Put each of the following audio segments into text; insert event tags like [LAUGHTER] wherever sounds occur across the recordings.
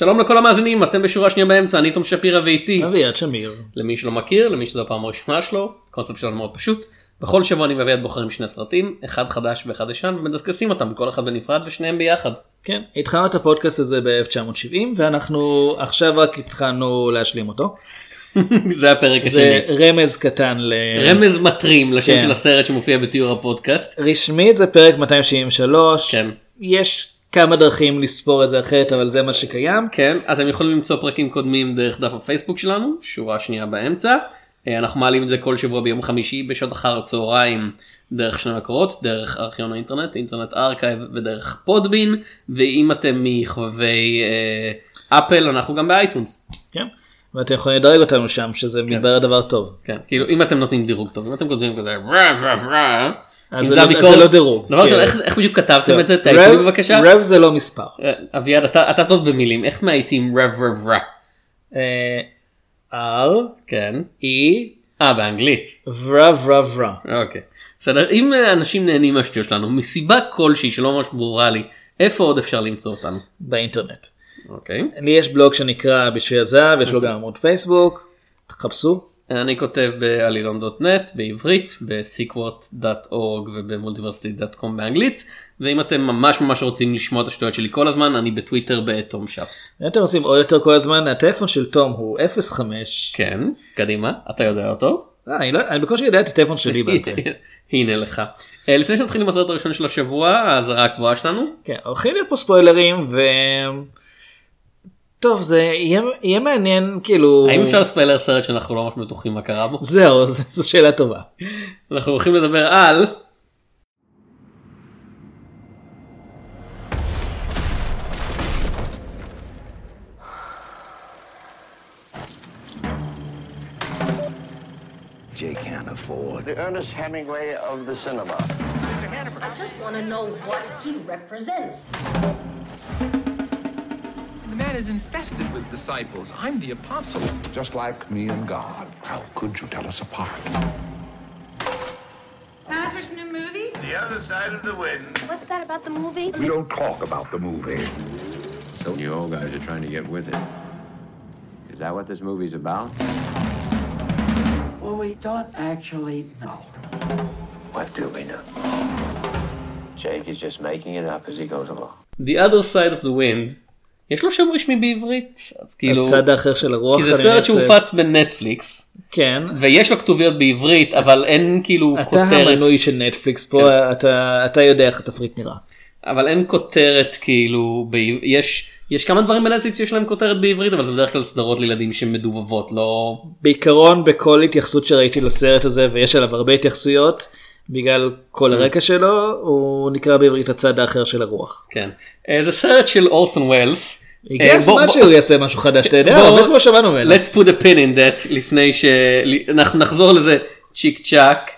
שלום לכל המאזינים, אתם בשורה שנייה באמצע, אני תום שפירא ואיתי. אביעד שמיר. למי שלא מכיר, למי שזו הפעם הראשונה שלו, הקונספט שלנו מאוד פשוט. בכל שבוע אני ואביעד בוחרים שני סרטים, אחד חדש ואחד ישן, ומדסקסים אותם, כל אחד בנפרד ושניהם ביחד. כן, התחלנו את הפודקאסט הזה ב-1970 ואנחנו עכשיו רק התחלנו להשלים אותו. [LAUGHS] זה הפרק זה השני. רמז קטן ל... רמז מטרים לשם כן. של הסרט שמופיע בתיאור הפודקאסט. רשמית זה פרק 273. כן. יש כמה דרכים לספור את זה אחרת אבל זה מה שקיים. כן, אתם יכולים למצוא פרקים קודמים דרך דף הפייסבוק שלנו, שורה שנייה באמצע. אה, אנחנו מעלים את זה כל שבוע ביום חמישי בשעות אחר הצהריים דרך שני מקורות, דרך ארכיון האינטרנט, Internet Archive ודרך Podbean, ואם אתם מחובבי אה, אפל אנחנו גם ב iTunes. כן. ואתם יכולים לדרג אותנו שם שזה מתברר דבר טוב. כן, כאילו אם אתם נותנים דירוג טוב, אם אתם כותבים כזה רע רע רע, זה לא- הביקורת, זה לא דירוג, דבר ראשון, כן. איך- איך בדיוק כתבתם את זה? רב- תעידו לי בבקשה. רב זה לא מספר. אה, אביעד אתה אתה טוב במילים, איך מאייתים רב רב רע? אה, R, כן. E, אה באנגלית. ורה ורה ורה. אוקיי. בסדר, אם אה, אנשים נהנים מהשטויות שלנו, מסיבה כלשהי שלא ממש ברורה לי, איפה עוד אפשר למצוא אותנו? באינטרנט. אוקיי. לי יש בלוג שנקרא בשביל הזהב, יש לו גם עמוד פייסבוק, תחפשו. אני כותב בעלילון.נט בעברית, בסיקוורט.org ובמולטיברסיטי.קום באנגלית, ואם אתם ממש ממש רוצים לשמוע את השטויות שלי כל הזמן, אני בטוויטר בתום שפס. אם אתם רוצים עוד יותר כל הזמן, הטלפון של תום הוא 05. כן, קדימה, אתה יודע אותו. אה, אני לא- אני בקושי יודע את הטלפון שלי. [LAUGHS] הנה לך. אה, לפני שנתחיל עם הסרט הראשון של השבוע, האזהרה הקבועה שלנו. כן, הולכים להיות פה ספוילרים ו... טוב, זה יהיה יהיה מעניין כאילו... האם אפשר לספיילר סרט שאנחנו לא ממש בטוחים מה קרה בו? זהו, [LAUGHS] זו שאלה טובה. אנחנו הולכים לדבר על Jay can't afford. The Ernest Hemingway of the cinema. I just want to know what he represents. The man is infested with disciples. I'm the apostle. Just like me and God. How could you tell us apart? Patrick's new movie? The Other Side of the Wind. What's that about the movie? We don't talk about the movie. So you old guys are trying to get with it. Is that what this movie's about? Well, we don't actually know. What do we know? Jake is just making it up as he goes along. The other side of the wind. יש לו שם רשמי בעברית? אז כאילו, הצד האחר של הרוח. כי זה סרט שהופץ בנטפליקס, כן. ויש לו כתוביות בעברית, אבל אין כאילו אתה כותרת, המנוי של נטפליקס פה, אתה- אתה יודע איך התפריט נראה. אבל אין כותרת כאילו, ב... יש, יש כמה דברים בנטפליקס שיש להם כותרת בעברית, אבל זה בדרך כלל סדרות לילדים שמדובבות, לא... בעיקרון בכל התייחסות שראיתי לסרט הזה ויש עליו הרבה התייחסויות בגלל כל הרקע שלו הוא נקרא בעברית הצד האחר של הרוח. כן. אה, זה סרט של אורסון ווילס. הגיע אה, הזמן שהוא יעשה משהו חדש אתה יודע הרבה זמן שמענו ממנו. let's put a pin in that לפני שאנחנו נחזור לזה צ'יק צ'אק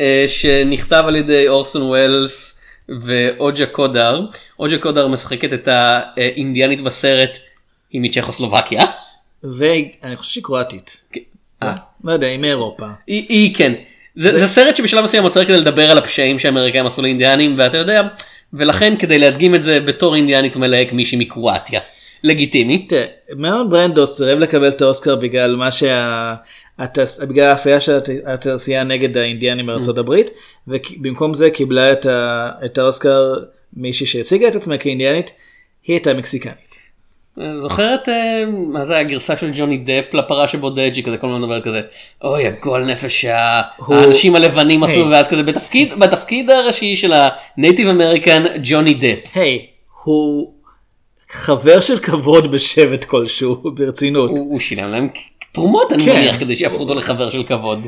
אה, שנכתב על ידי אורסון ווילס ואוג'ה קודר. אוג'ה קודר משחקת את האינדיאנית בסרט היא מצ'כוסלובקיה. ואני חושב שהיא קרואטית. לא יודע היא מאירופה. היא כן. זה, זה סרט שבשלב מסוים צריך כדי לדבר על הפשעים שהאמריקאים עשו לאינדיאנים ואתה יודע ולכן כדי להדגים את זה בתור אינדיאנית הוא מלהק מישהי מקרואטיה. לגיטימי. תראה, מרון ברנדוס סירב לקבל את האוסקר בגלל מה שה... התעש... בגלל האפליה של הת- התעשייה נגד האינדיאנים בארצות הברית ובמקום זה קיבלה את, ה... את האוסקר מישהי שהציגה את עצמה כאינדיאנית היא הייתה מקסיקנית. זוכרת אה, מה זה הגרסה של ג'וני דפ לפרש הבודד שהיא כזה כל הזמן מדברת כזה אוי הגועל נפש שהאנשים הלבנים עשו. ואז כזה בתפקיד בתפקיד הראשי של ה Native American ג'וני דפ. היי, הוא חבר של כבוד בשבט כלשהו ברצינות. הוא הוא שילם להם תרומות אני כן. מניח כדי שיהפכו אותו לחבר של כבוד.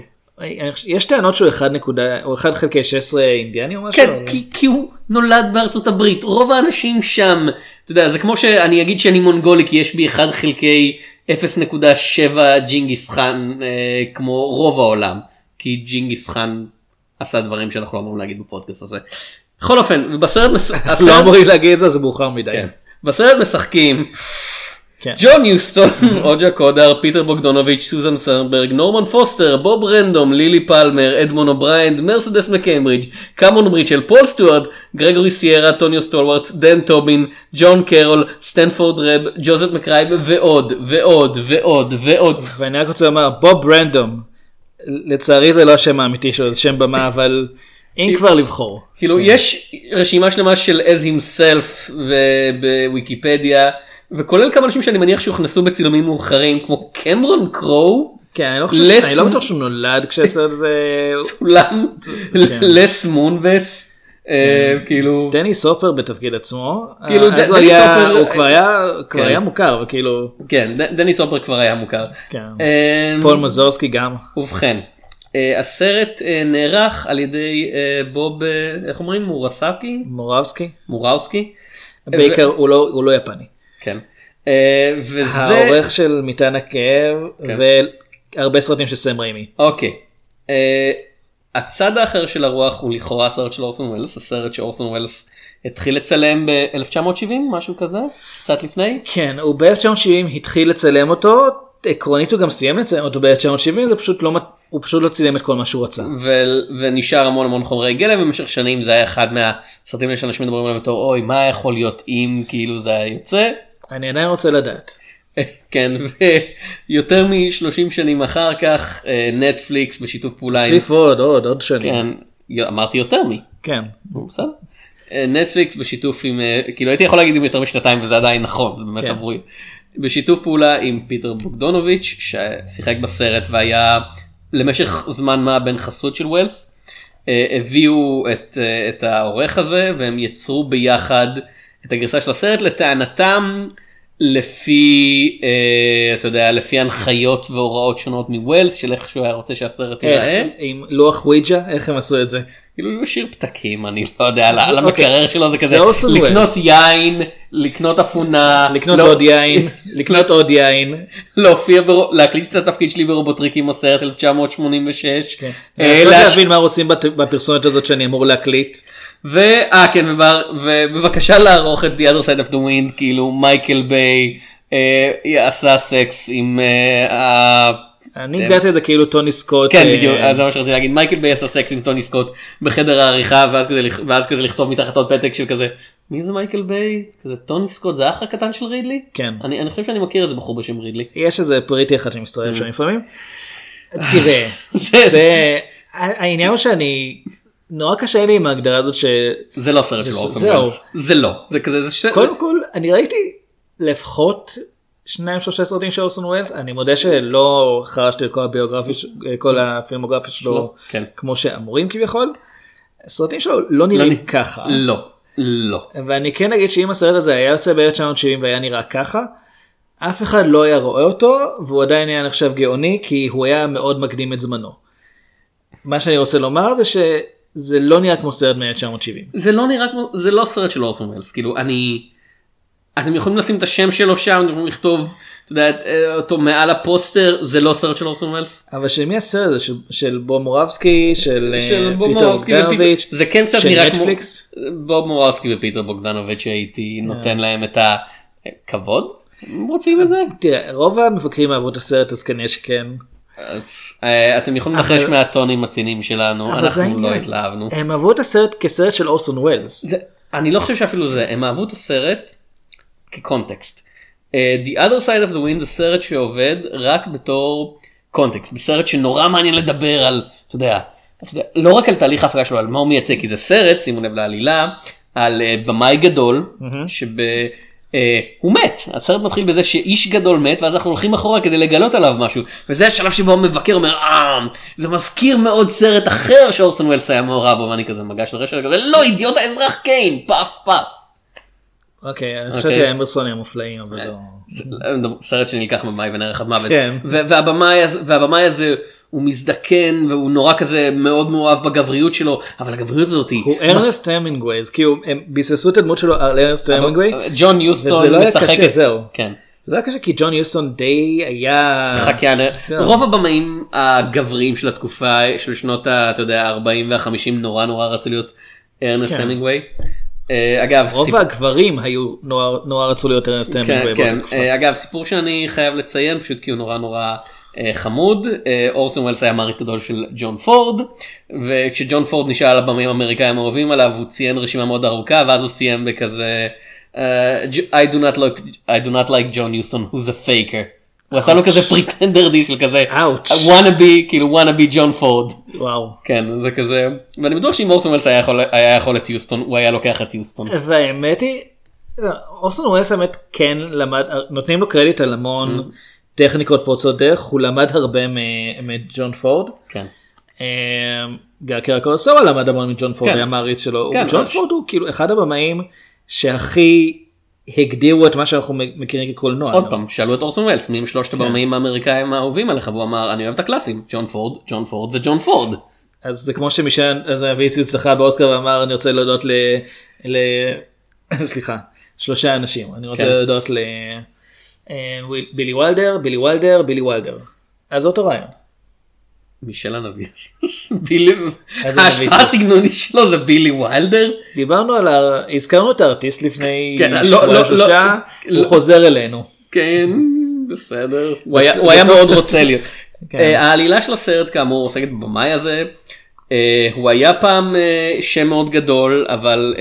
יש טענות שהוא 1 נקודה, הוא 1 חלקי 16 אינדיאני או משהו? כן כי, כי הוא נולד בארצות הברית רוב האנשים שם אתה יודע זה כמו שאני אגיד שאני מונגולי כי יש בי 1 חלקי 0.7 ג'ינגיס חאן אה, כמו רוב העולם כי ג'ינגיס חאן עשה דברים שאנחנו לא אמורים להגיד בפודקאסט הזה. בכל אופן ובסרט מס... [LAUGHS] לא אמורים להגיד את זה זה מאוחר מדי. כן. בסרט משחקים כן. ג'ון יוסטון, [LAUGHS] אויה קודאר, פיטר בוגדונוביץ', סוזן סטרסברג, נורמן פוסטר, בוב רנדום, לילי פלמר, אדמונד אובריאן, מרסדס מקיימברידג', קמרון מיטשל, פול סטיוארט, גרגורי סיירה, טוניו סלוורט, דן טובין, ג'ון קרול, סטפורד רפ, ג'וזף מקברייד ועוד ועוד ועוד ועוד. ואני רק רוצה לומר בוב רנדום לצערי זה לא השם האמיתי שלו זה שם במה אבל אם כבר לבחור. כאילו יש רשימה שלמה של as himself בוויקיפדיה וכולל כמה אנשים שאני מניח שהוכנסו בצילומים מאוחרים כמו קמרון קרואו. כן, אני לא חושב, לס- אני לא בטוח שהוא נולד כשהסרט הזה, צולם כן. לס מונבס אה, כאילו דניס הופר בתפקיד עצמו, כאילו, הוא דניס הופר- הוא כבר היה, כבר כן. היה מוכר, וכאילו, כן דניס הופר כבר היה מוכר. כן. אה, פול מזורסקי גם, ובכן אה, הסרט אה, נערך על ידי אה, בוב אה, איך אומרים מורסקי מורבסקי, מוראווסקי. בעיקר הוא לא, הוא לא יפני. כן. אה, וזה העורך של מטען הכאב, כן. והרבה סרטים של סם ריימי. אוקיי. אה, הצד האחר של הרוח הוא לכאורה הסרט של אורסון ווילס הסרט שאורסון ווילס התחיל לצלם ב-1970 משהו כזה קצת לפני. כן, הוא ב-1970 התחיל לצלם אותו, עקרונית הוא גם סיים לצלם אותו ב-1970, זה פשוט לא, הוא פשוט לא צילם את כל מה שהוא רצה. ו- ונשאר המון המון חומרי גלם במשך שנים זה היה אחד מהסרטים האלה שאנשים מדברים עליהם בתור אוי מה יכול להיות אם כאילו זה היה יוצא. אני עדיין רוצה לדעת. כן ויותר מ-30 שנים אחר כך אה, נטפליקס בשיתוף פעולה עם סיף עוד, עוד, עוד שנים. כן, אמרתי יותר מ. כן. בסדר. אה, נטפליקס בשיתוף עם אה, כאילו הייתי יכול להגיד עם יותר משנתיים וזה עדיין נכון זה באמת כן. עבורי. בשיתוף פעולה עם פיטר בוגדונוביץ' ששיחק בסרט והיה למשך זמן מה בן חסות של ווילס. אה, הביאו את, אה, את העורך הזה והם יצרו ביחד את הגרסה של הסרט לטענתם לפי אה, אתה יודע לפי הנחיות והוראות שונות מווילס של איך שהוא היה רוצה שהסרט ייראה. עם לוח וויג'ה, איך הם עשו את זה? כאילו הוא השאיר פתקים אני לא יודע על- על אוקיי. המקרר שלו זה זה כזה אורסון לקנות וולס. יין לקנות אפונה לקנות לא- עוד יין, [LAUGHS] לקנות עוד יין. להופיע ברו- להקליט את התפקיד שלי ברובוטריקים או סרט 1986 כן. אה, לנסות להש- להבין מה רוצים בפרסומת הזאת שאני אמור להקליט. ואה כן ובר- ובבקשה לערוך את The other side of the wind כאילו מייקל ביי אה, עשה סקס עם אה, ה- אני כן. הגדרתי את זה כאילו טוני סקוט. כן אה, בדיוק זה מה שרציתי להגיד מייקל ביי עשה סקס עם טוני סקוט בחדר העריכה ואז כזה לכתוב מתחת עוד פתק של כזה מי זה מייקל ביי כזה טוני סקוט זה האח הקטן של רידלי כן. אני אני חושב שאני מכיר איזה בחור בשם רידלי. יש איזה פריטי אחד שמסתובב שם לפעמים. תראה, [LAUGHS] זה העניין הוא שאני נורא קשה לי עם ההגדרה הזאת שקודם זה לא סרט של אורסון. ווילס זה לא זה כזה זה ש... כל אני ראיתי לפחות שניים שלושה סרטים של אורסון ווילס אני מודה שלא חרשתי את כל הביוגרפיה ש- כל הפילמוגרפיה שלו שלו, כן. כמו שאמורים כביכול. הסרטים שלו לא נראים נ- ככה. לא לא ואני כן אגיד שאם הסרט הזה היה יוצא ב-1970 והיה נראה ככה, אף אחד לא היה רואה אותו, והוא עדיין היה נחשב גאוני, כי הוא היה מאוד מקדים את זמנו. מה שאני רוצה לומר זה שזה לא נראה כמו סרט מ-1970. זה לא נראה כמו זה לא סרט של אורסון ווילס כאילו אני אתם יכולים לשים את השם שלו שם אתם יכולים לכתוב אתה יודע, אה, אותו מעל הפוסטר זה לא סרט של אורסון ווילס. אבל של מי הסרט הזה? של, של בוב מורבסקי? של, אה, של בוב פיטר בוגדנוביץ'? ופיטר זה כן קצת נראה כמו נטפליקס? בוב מורסקי ופיטר בוגדנוביץ' שהייתי נותן להם את הכבוד. הם רוצים את זה? תראה, רוב המבקרים אהבו את הסרט אז כנראה שכן. אה, אתם יכולים לנחש מהטונים הציניים שלנו אנחנו לא. התלהבנו. הם אהבו את הסרט כסרט של אורסון ווילס. אני לא חושב שאפילו זה, הם אהבו את הסרט כקונטקסט. Uh, The other side of the wind זה סרט שעובד רק בתור קונטקסט, בסרט שנורא מעניין לדבר על, אתה יודע, לא רק על תהליך ההפקה שלו, על מה הוא מייצג, כי זה סרט, שימו לב לעלילה, על uh, במאי גדול, שב... Uh, הוא מת, הסרט מתחיל בזה שאיש גדול מת ואז אנחנו הולכים אחורה כדי לגלות עליו משהו וזה השלב שבו המבקר אומר אה זה מזכיר מאוד סרט אחר שאורסון ווילס היה מעורב בו ואני כזה מגש לרשת כזה לא אידיוט האזרח קיין פאף פאף. אוקיי, אני אוקיי. חשבתי האמברסונים המופלאים, אבל לא. סרט שנלקח במאי ונערך עד מוות כן. והבמאי הזה- הוא מזדקן והוא נורא כזה מאוד מאוהב בגבריות שלו אבל הגבריות הזאת היא הוא ארנסט המינגווייז, כי הוא- הם ביססו את הדמות שלו על ארנסט המינגווי, ג'ון יוסטון לא משחק את- זהו. כן. זה לא היה קשה כי ג'ון יוסטון די היה... חקיין. רוב הבמאים הגבריים של התקופה של שנות ה- אתה יודע 40 וה-50 נורא נורא רצו להיות ארנסט כן. המינגווי. אה, אגב, רוב סיפור- הגברים היו נורא נורא רצו להיות ארנסט כן, המינגווי כן. תקופה. אה, אגב, סיפור שאני חייב לציין, פשוט כי הוא נורא נורא אה, חמוד, אורסון וולס היה מעריץ גדול של ג'ון פורד, וכשג'ון פורד נשאל על הבמים האמריקאים האהובים עליו, הוא ציין רשימה מאוד ארוכה, ואז הוא סיים בכזה, אה, I do not like, I do not like John Houston, who's a faker. הוא עשה לו כזה פריטנדר די של כזה, be, כאילו be ג'ון פורד. וואו. כן, זה כזה, ואני בטוח שאם אורסון וולס היה יכול- את יוסטון, הוא היה לוקח את יוסטון. והאמת היא, אורסון וולס באמת כן למד, נותנים לו קרדיט על המון טכניקות פורצות דרך, הוא למד הרבה מג'ון פורד. כן. אה, גל קרקורסורה למד המון מג'ון פורד, כן. היה מעריץ שלו. כן, ג'ון. פורד הוא כאילו אחד הבמאים שהכי הגדירו את מה שאנחנו מכירים כקולנוע. עוד פעם, שאלו את אורסון וולס, מי הם שלושת הבמאים האמריקאים האהובים עליך, והוא אמר, אני אוהב את הקלאסים, ג'ון פורד, ג'ון פורד וג'ון פורד. אז זה כמו שמישל אז אביסיוס זכה באוסקר ואמר אני רוצה להודות ל... ל... [COUGHS] סליחה שלושה אנשים אני רוצה כן. להודות ל... אה, בילי וולדר בילי וולדר בילי וולדר. אז אותו רעיון. מישל [LAUGHS] בילי, איזה ההשפעה? הסגנונית שלו זה בילי ויילדר. דיברנו על ה... הזכרנו את הארטיסט לפני כן, לא, לא, שלושה לא. הוא חוזר אלינו. כן, בסדר. [LAUGHS] הוא היה- מאוד. רוצה להיות. כן. אה, העלילה של הסרט כאמור עוסקת בבמאי הזה. אה, הוא היה פעם אה, שם מאוד גדול, אבל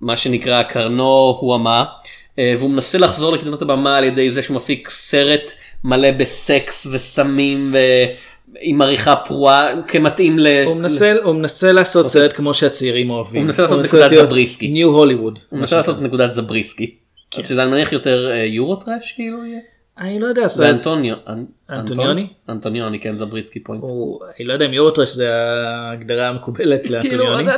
מה שנקרא קרנו הוא המה. אה, והוא מנסה לחזור לקדמת הבמה על ידי זה שהוא מפיק סרט מלא בסקס וסמים ועם עריכה פרועה כמתאים ל... הוא מנסה הוא מנסה לעשות סרט כמו שהצעירים אוהבים. הוא מנסה לעשות נקודת להיות זבריסקי. ניו הוליווד. הוא מנסה לעשות נקודת זבריסקי. שזה אני מניח יותר אה, יורו טראש כאילו יהיה. אני לא יודע. זה אנטוניו. אנ- אנטוניוני? אנטוניוני כן זבריסקי פוינט. הוא- אני לא יודע אם Eurotrash זה ההגדרה המקובלת כאילו, לאנטוניוני.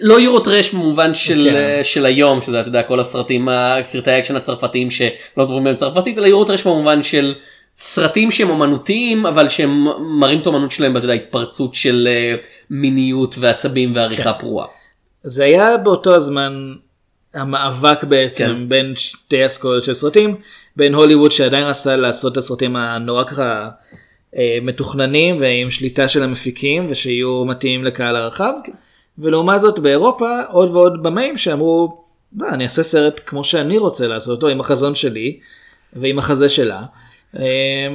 לא Eurotrash במובן של, כן. אה, של היום שזה אתה יודע כל הסרטים הסרטי האקשן הצרפתיים שלא מדברים בהם צרפתית אלא Eurotrash במובן של סרטים שהם אומנותיים אבל שהם מראים את האומנות שלהם אתה יודע התפרצות של אה, מיניות ועצבים ועריכה כן. פרועה. זה היה באותו הזמן המאבק בעצם כן. בין שתי אסכולות של סרטים בין הוליווד שעדיין רצה לעשות את הסרטים הנורא ככה אה, מתוכננים ועם שליטה של המפיקים ושיהיו מתאימים לקהל הרחב ולעומת זאת באירופה עוד ועוד במאים שאמרו "לא, אני אעשה סרט כמו שאני רוצה לעשות אותו עם החזון שלי ועם החזה שלה. אה,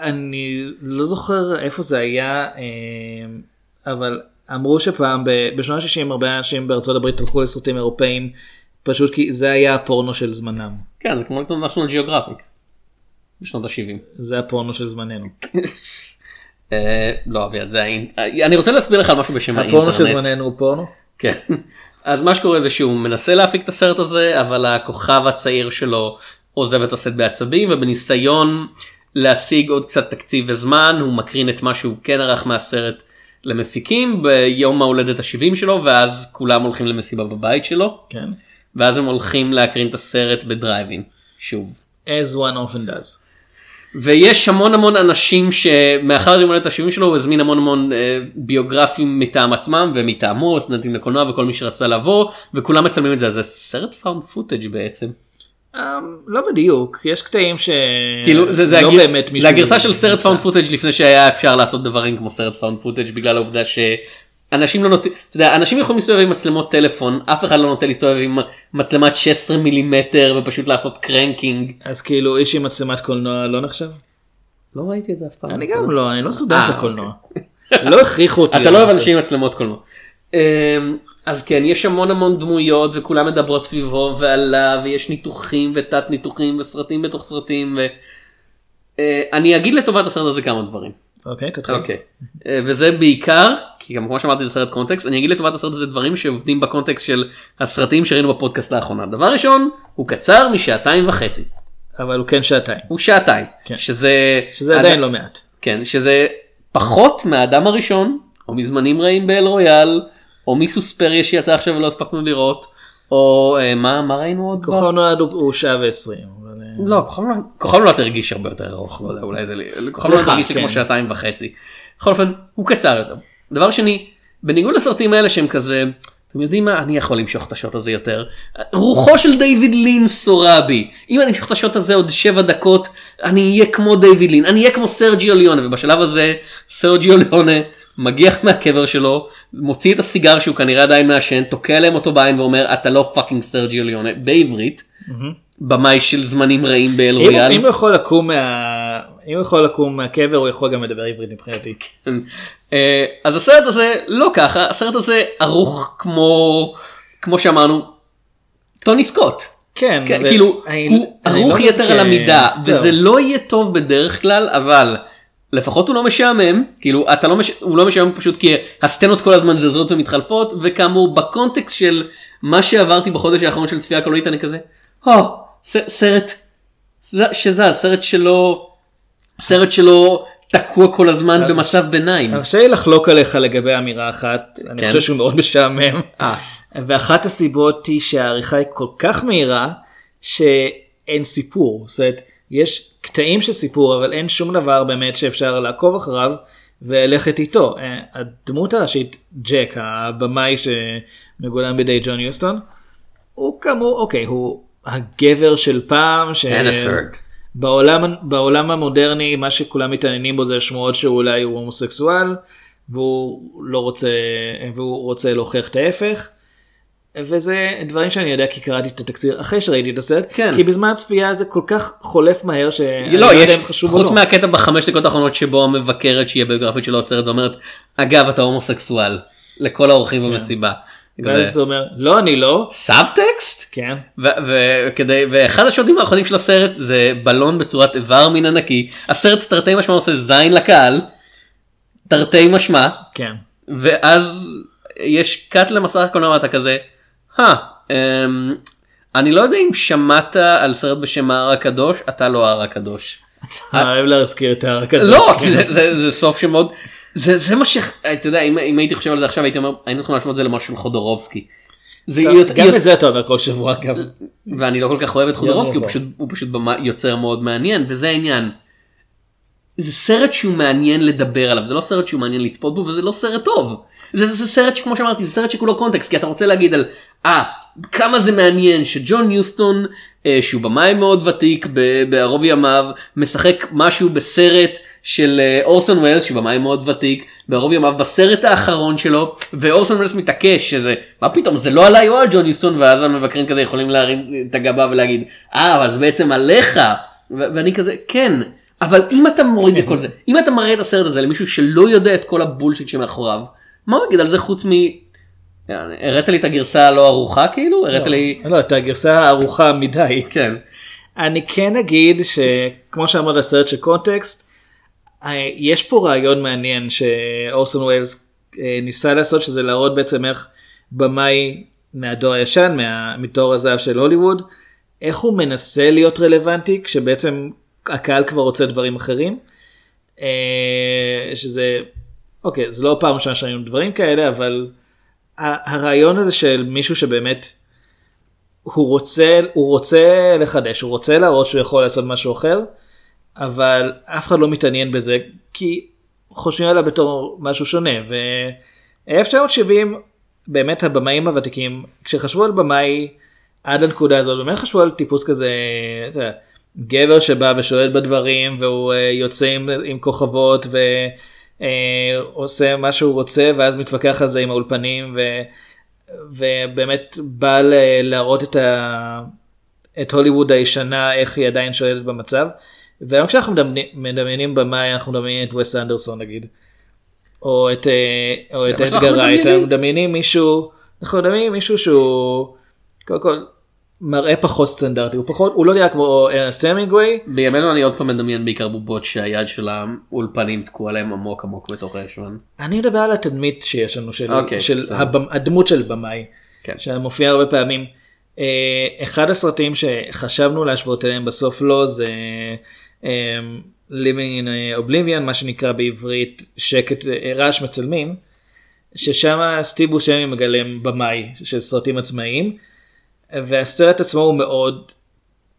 אני לא זוכר איפה זה היה אה, אבל אמרו שפעם בשנות ה-60 הרבה אנשים בארצות הברית הלכו לסרטים אירופאים פשוט כי זה היה הפורנו של זמנם כן זה כמו לקנות national geographic. בשנות ה-70. זה הפורנו של זמננו. [LAUGHS] אה, לא אביעד זה האינט... אה, אני רוצה להסביר לך משהו בשם הפורנו של האינטרנט. זמננו הוא פורנו? כן. [LAUGHS] אז מה שקורה זה שהוא מנסה להפיק את הסרט הזה אבל הכוכב הצעיר שלו עוזב את הסרט בעצבים ובניסיון להשיג עוד קצת תקציב וזמן הוא מקרין את מה שהוא כן ערך מהסרט למפיקים ביום ההולדת ה-70 שלו ואז כולם הולכים למסיבה בבית שלו כן. ואז הם הולכים להקרין את הסרט בדרייב-אין שוב. as one often does. ויש המון המון אנשים שמאחר יום הולדת ה-70 שלו הוא הזמין המון המון אה, ביוגרפים מטעם עצמם ומטעמו סטודנטים לקולנוע וכל מי שרצה לבוא וכולם מצלמים את זה אז זה סרט פאונד פוטאג' בעצם. אמ, לא בדיוק יש קטעים ש... כאילו זה, זה, לא הגר... באמת זה מישהו הגרסה של סרט. פאונד פוטאג' לפני שהיה אפשר לעשות דברים כמו סרט פאונד פוטאג' בגלל העובדה שאנשים לא נוטים, אתה יודע, אנשים יכולים להסתובב עם מצלמות טלפון אף אחד לא נוטה להסתובב עם מצלמת 16 מילימטר ופשוט לעשות cranking. אז כאילו איש עם מצלמת קולנוע לא נחשב? לא ראיתי את זה אף פעם. אני גם לא אני לא סטודנט אה, לקולנוע. לא הכריחו אותי. אתה לא אוהב. אנשים עם מצלמות קולנוע. אז כן יש המון המון דמויות וכולם מדברות סביבו ועליו ויש ניתוחים ותת ניתוחים וסרטים בתוך סרטים ואני אגיד לטובת הסרט הזה כמה דברים. אוקיי תתחיל. אוקיי. אה, וזה בעיקר כי גם כמו שאמרתי זה סרט קונטקסט אני אגיד לטובת הסרט הזה דברים שעובדים בקונטקסט של הסרטים שראינו בפודקאסט לאחרונה. דבר ראשון הוא קצר משעתיים וחצי. אבל הוא כן שעתיים. הוא שעתיים. כן. שזה שזה עדיין לא מעט. כן, שזה פחות מהאדם הראשון, או מזמנים רעים באל רויאל, או מסוספריה שיצא עכשיו ולא הספקנו לראות, או אה, מה, מה ראינו עוד? כוכב נולד הוא- שעה ועשרים. אה, לא, כוכב נולד- הרגיש הרבה יותר ארוך, לא יודע, אולי זה לי, כוכב נולד הרגיש לי כן. כמו שעתיים וחצי. בכל אופן, הוא קצר יותר. דבר שני, בניגוד לסרטים האלה שהם כזה, אתם יודעים מה, אני יכול למשוך את השוט הזה יותר. רוחו של דיוויד לין שורה בי. אם אני אמשוך את השוט הזה עוד שבע דקות, אני אהיה כמו דיוויד לין, אני אהיה כמו סרג'יו ליונה, ובשלב הזה סרג'יו ליונה מגיח מהקבר שלו, מוציא את הסיגר שהוא כנראה עדיין מעשן, תוקע להם אותו בעין ואומר אתה לא fucking סרג'יו ליונה, בעברית, במאי של זמנים רעים באל רויאל. אם הוא יכול לקום מה... אם הוא יכול לקום מהקבר הוא יכול גם לדבר עברית מבחינתי. אה, אז הסרט הזה לא ככה, הסרט הזה ערוך כמו, כמו שאמרנו, טוני סקוט. כן, כן, ו- כאילו, אני- הוא אני ערוך לא יתר על המידה. וזה לא יהיה טוב בדרך כלל, אבל לפחות הוא לא משעמם, כאילו, אתה לא מש... הוא לא משעמם פשוט כי הסצנות כל הזמן זזות ומתחלפות, וכאמור, בקונטקסט של מה שעברתי בחודש האחרון של צפייה קולית, אני כזה, או, ס... סרט ס- שזז, סרט שלא, סרט שלא תקוע כל הזמן במצב ביניים. הרשה לי לחלוק עליך לגבי אמירה אחת, אני כן. חושב שהוא מאוד משעמם. אה. ואחת הסיבות היא שהעריכה היא כל כך מהירה שאין סיפור. זאת אומרת, יש קטעים של סיפור אבל אין שום דבר באמת שאפשר לעקוב אחריו וללכת איתו. אה, הדמות הראשית, ג'ק, הבמאי שמגולם בידי ג'ון יוסטון, הוא כאמור, אוקיי, הוא הגבר של פעם. ש... בעולם, בעולם המודרני מה שכולם מתעניינים בו זה השמועות שאולי הוא הומוסקסואל והוא לא רוצה והוא רוצה להוכיח את ההפך. וזה דברים שאני יודע כי קראתי את התקציר אחרי שראיתי את הסרט כן. כי בזמן הצפייה זה כל כך חולף מהר שאני לא, יודע יש, אם חשוב או חוץ לא. מהקטע בחמש דקות האחרונות שבו המבקרת שהיא הביוגרפית שלו עוצרת ואומרת, אגב אתה הומוסקסואל, לכל האורחים במסיבה. ואז הוא אומר לא אני לא סאבטקסט? כן וכדי, ואחד השוטים האחרונים של הסרט זה בלון בצורת איבר מן ענקי, הסרט תרתי משמע עושה זין לקהל, תרתי משמע, כן ואז יש cut למסך הקולנוע ואתה כזה, אני לא יודע אם שמעת על סרט בשם ההר הקדוש, אתה לא ההר הקדוש. אני אוהב להזכיר את ההר הקדוש. לא, כן. זה, זה, זה סוף שמאוד, זה, זה מה ש... אתה יודע, אם, אם הייתי חושב על זה עכשיו הייתי אומר, היינו צריכים להשוות את זה למשהו של חודורובסקי. זה טוב, יותר, גם יותר, את זה אתה אומר כל שבוע גם. ואני לא כל כך אוהב את חודורובסקי, הוא יום פשוט, הוא פשוט במה, יוצר מאוד מעניין, וזה העניין. זה סרט שהוא מעניין לדבר עליו, זה לא סרט שהוא מעניין לצפות בו, וזה לא סרט טוב. זה, זה סרט שכמו שאמרתי, זה סרט שכולו קונטקסט, כי אתה רוצה להגיד על, אה, כמה זה מעניין שג'ון יוסטון, אה, שהוא במאי מאוד ותיק בערוב ימיו, משחק משהו בסרט של אה, אורסון ווילס, שהוא במאי מאוד ותיק, בערוב ימיו, בסרט האחרון שלו, ואורסון ווילס מתעקש שזה, מה פתאום, זה לא עליי או על ג'ון יוסטון, ואז המבקרים כזה יכולים להרים את הגבה ולהגיד, אה, אבל זה בעצם עליך. ואני כזה, כן. אבל אם אתה מוריד את כל זה, אם אתה מראה את הסרט הזה למישהו שלא יודע את כל הבולשיט שמאחוריו, מה הוא יגיד על זה חוץ מ... הראת לי את הגרסה הלא ערוכה כאילו? הראת לי... לא, את הגרסה הארוכה מדי. כן. אני כן אגיד שכמו שאמרת סרט של קונטקסט, יש פה רעיון מעניין שאורסון ווילס אה, ניסה לעשות שזה להראות בעצם איך במאי מהדור הישן, מה- מתור הזהב של הוליווד, איך הוא מנסה להיות רלוונטי כשבעצם הקהל כבר רוצה דברים אחרים. אה, שזה, אוקיי, זה לא פעם ראשונה שראינו דברים כאלה, אבל הרעיון הזה של מישהו שבאמת הוא רוצה, הוא רוצה לחדש, הוא רוצה להראות שהוא יכול לעשות משהו אחר, אבל אף אחד לא מתעניין בזה, כי חושבים עליו בתור משהו שונה. ו-1970, באמת הבמאים הוותיקים, כשחשבו על במאי עד לנקודה הזאת, באמת חשבו על טיפוס כזה, אתה יודע, גבר שבא ושולט בדברים, והוא אה, יוצא עם, עם כוכבות, ועושה מה שהוא רוצה, ואז מתווכח על זה עם האולפנים, ו... ובאמת בא ל- להראות את, ה... את הוליווד הישנה איך היא עדיין שולטת במצב. והיום כשאנחנו מדמיינים- מדמיינים במאי אנחנו מדמיינים את וס אנדרסון נגיד. או את, אה, או את אדגר רייט. אנחנו מדמיינים מישהו, אנחנו מדמיינים מישהו שהוא קודם כל מראה פחות סטנדרטי, הוא פחות, הוא לא נראה כמו ארנסט המינגווי, בימינו אני עוד פעם מדמיין בעיקר בובות שהיד של האולפנים תקוע להם עמוק עמוק בתוך הישבן. אני מדבר על התדמית שיש לנו של, אוקיי, של. הבמ, הדמות של במאי, כן. שמופיע הרבה פעמים. אה, אחד הסרטים שחשבנו להשוות אליהם בסוף לא זה אה, Living in Oblivion, מה שנקרא בעברית שקט, אה, רעש מצלמים, ששם סטיב בושמי מגלם במאי של סרטים עצמאיים, והסרט עצמו הוא מאוד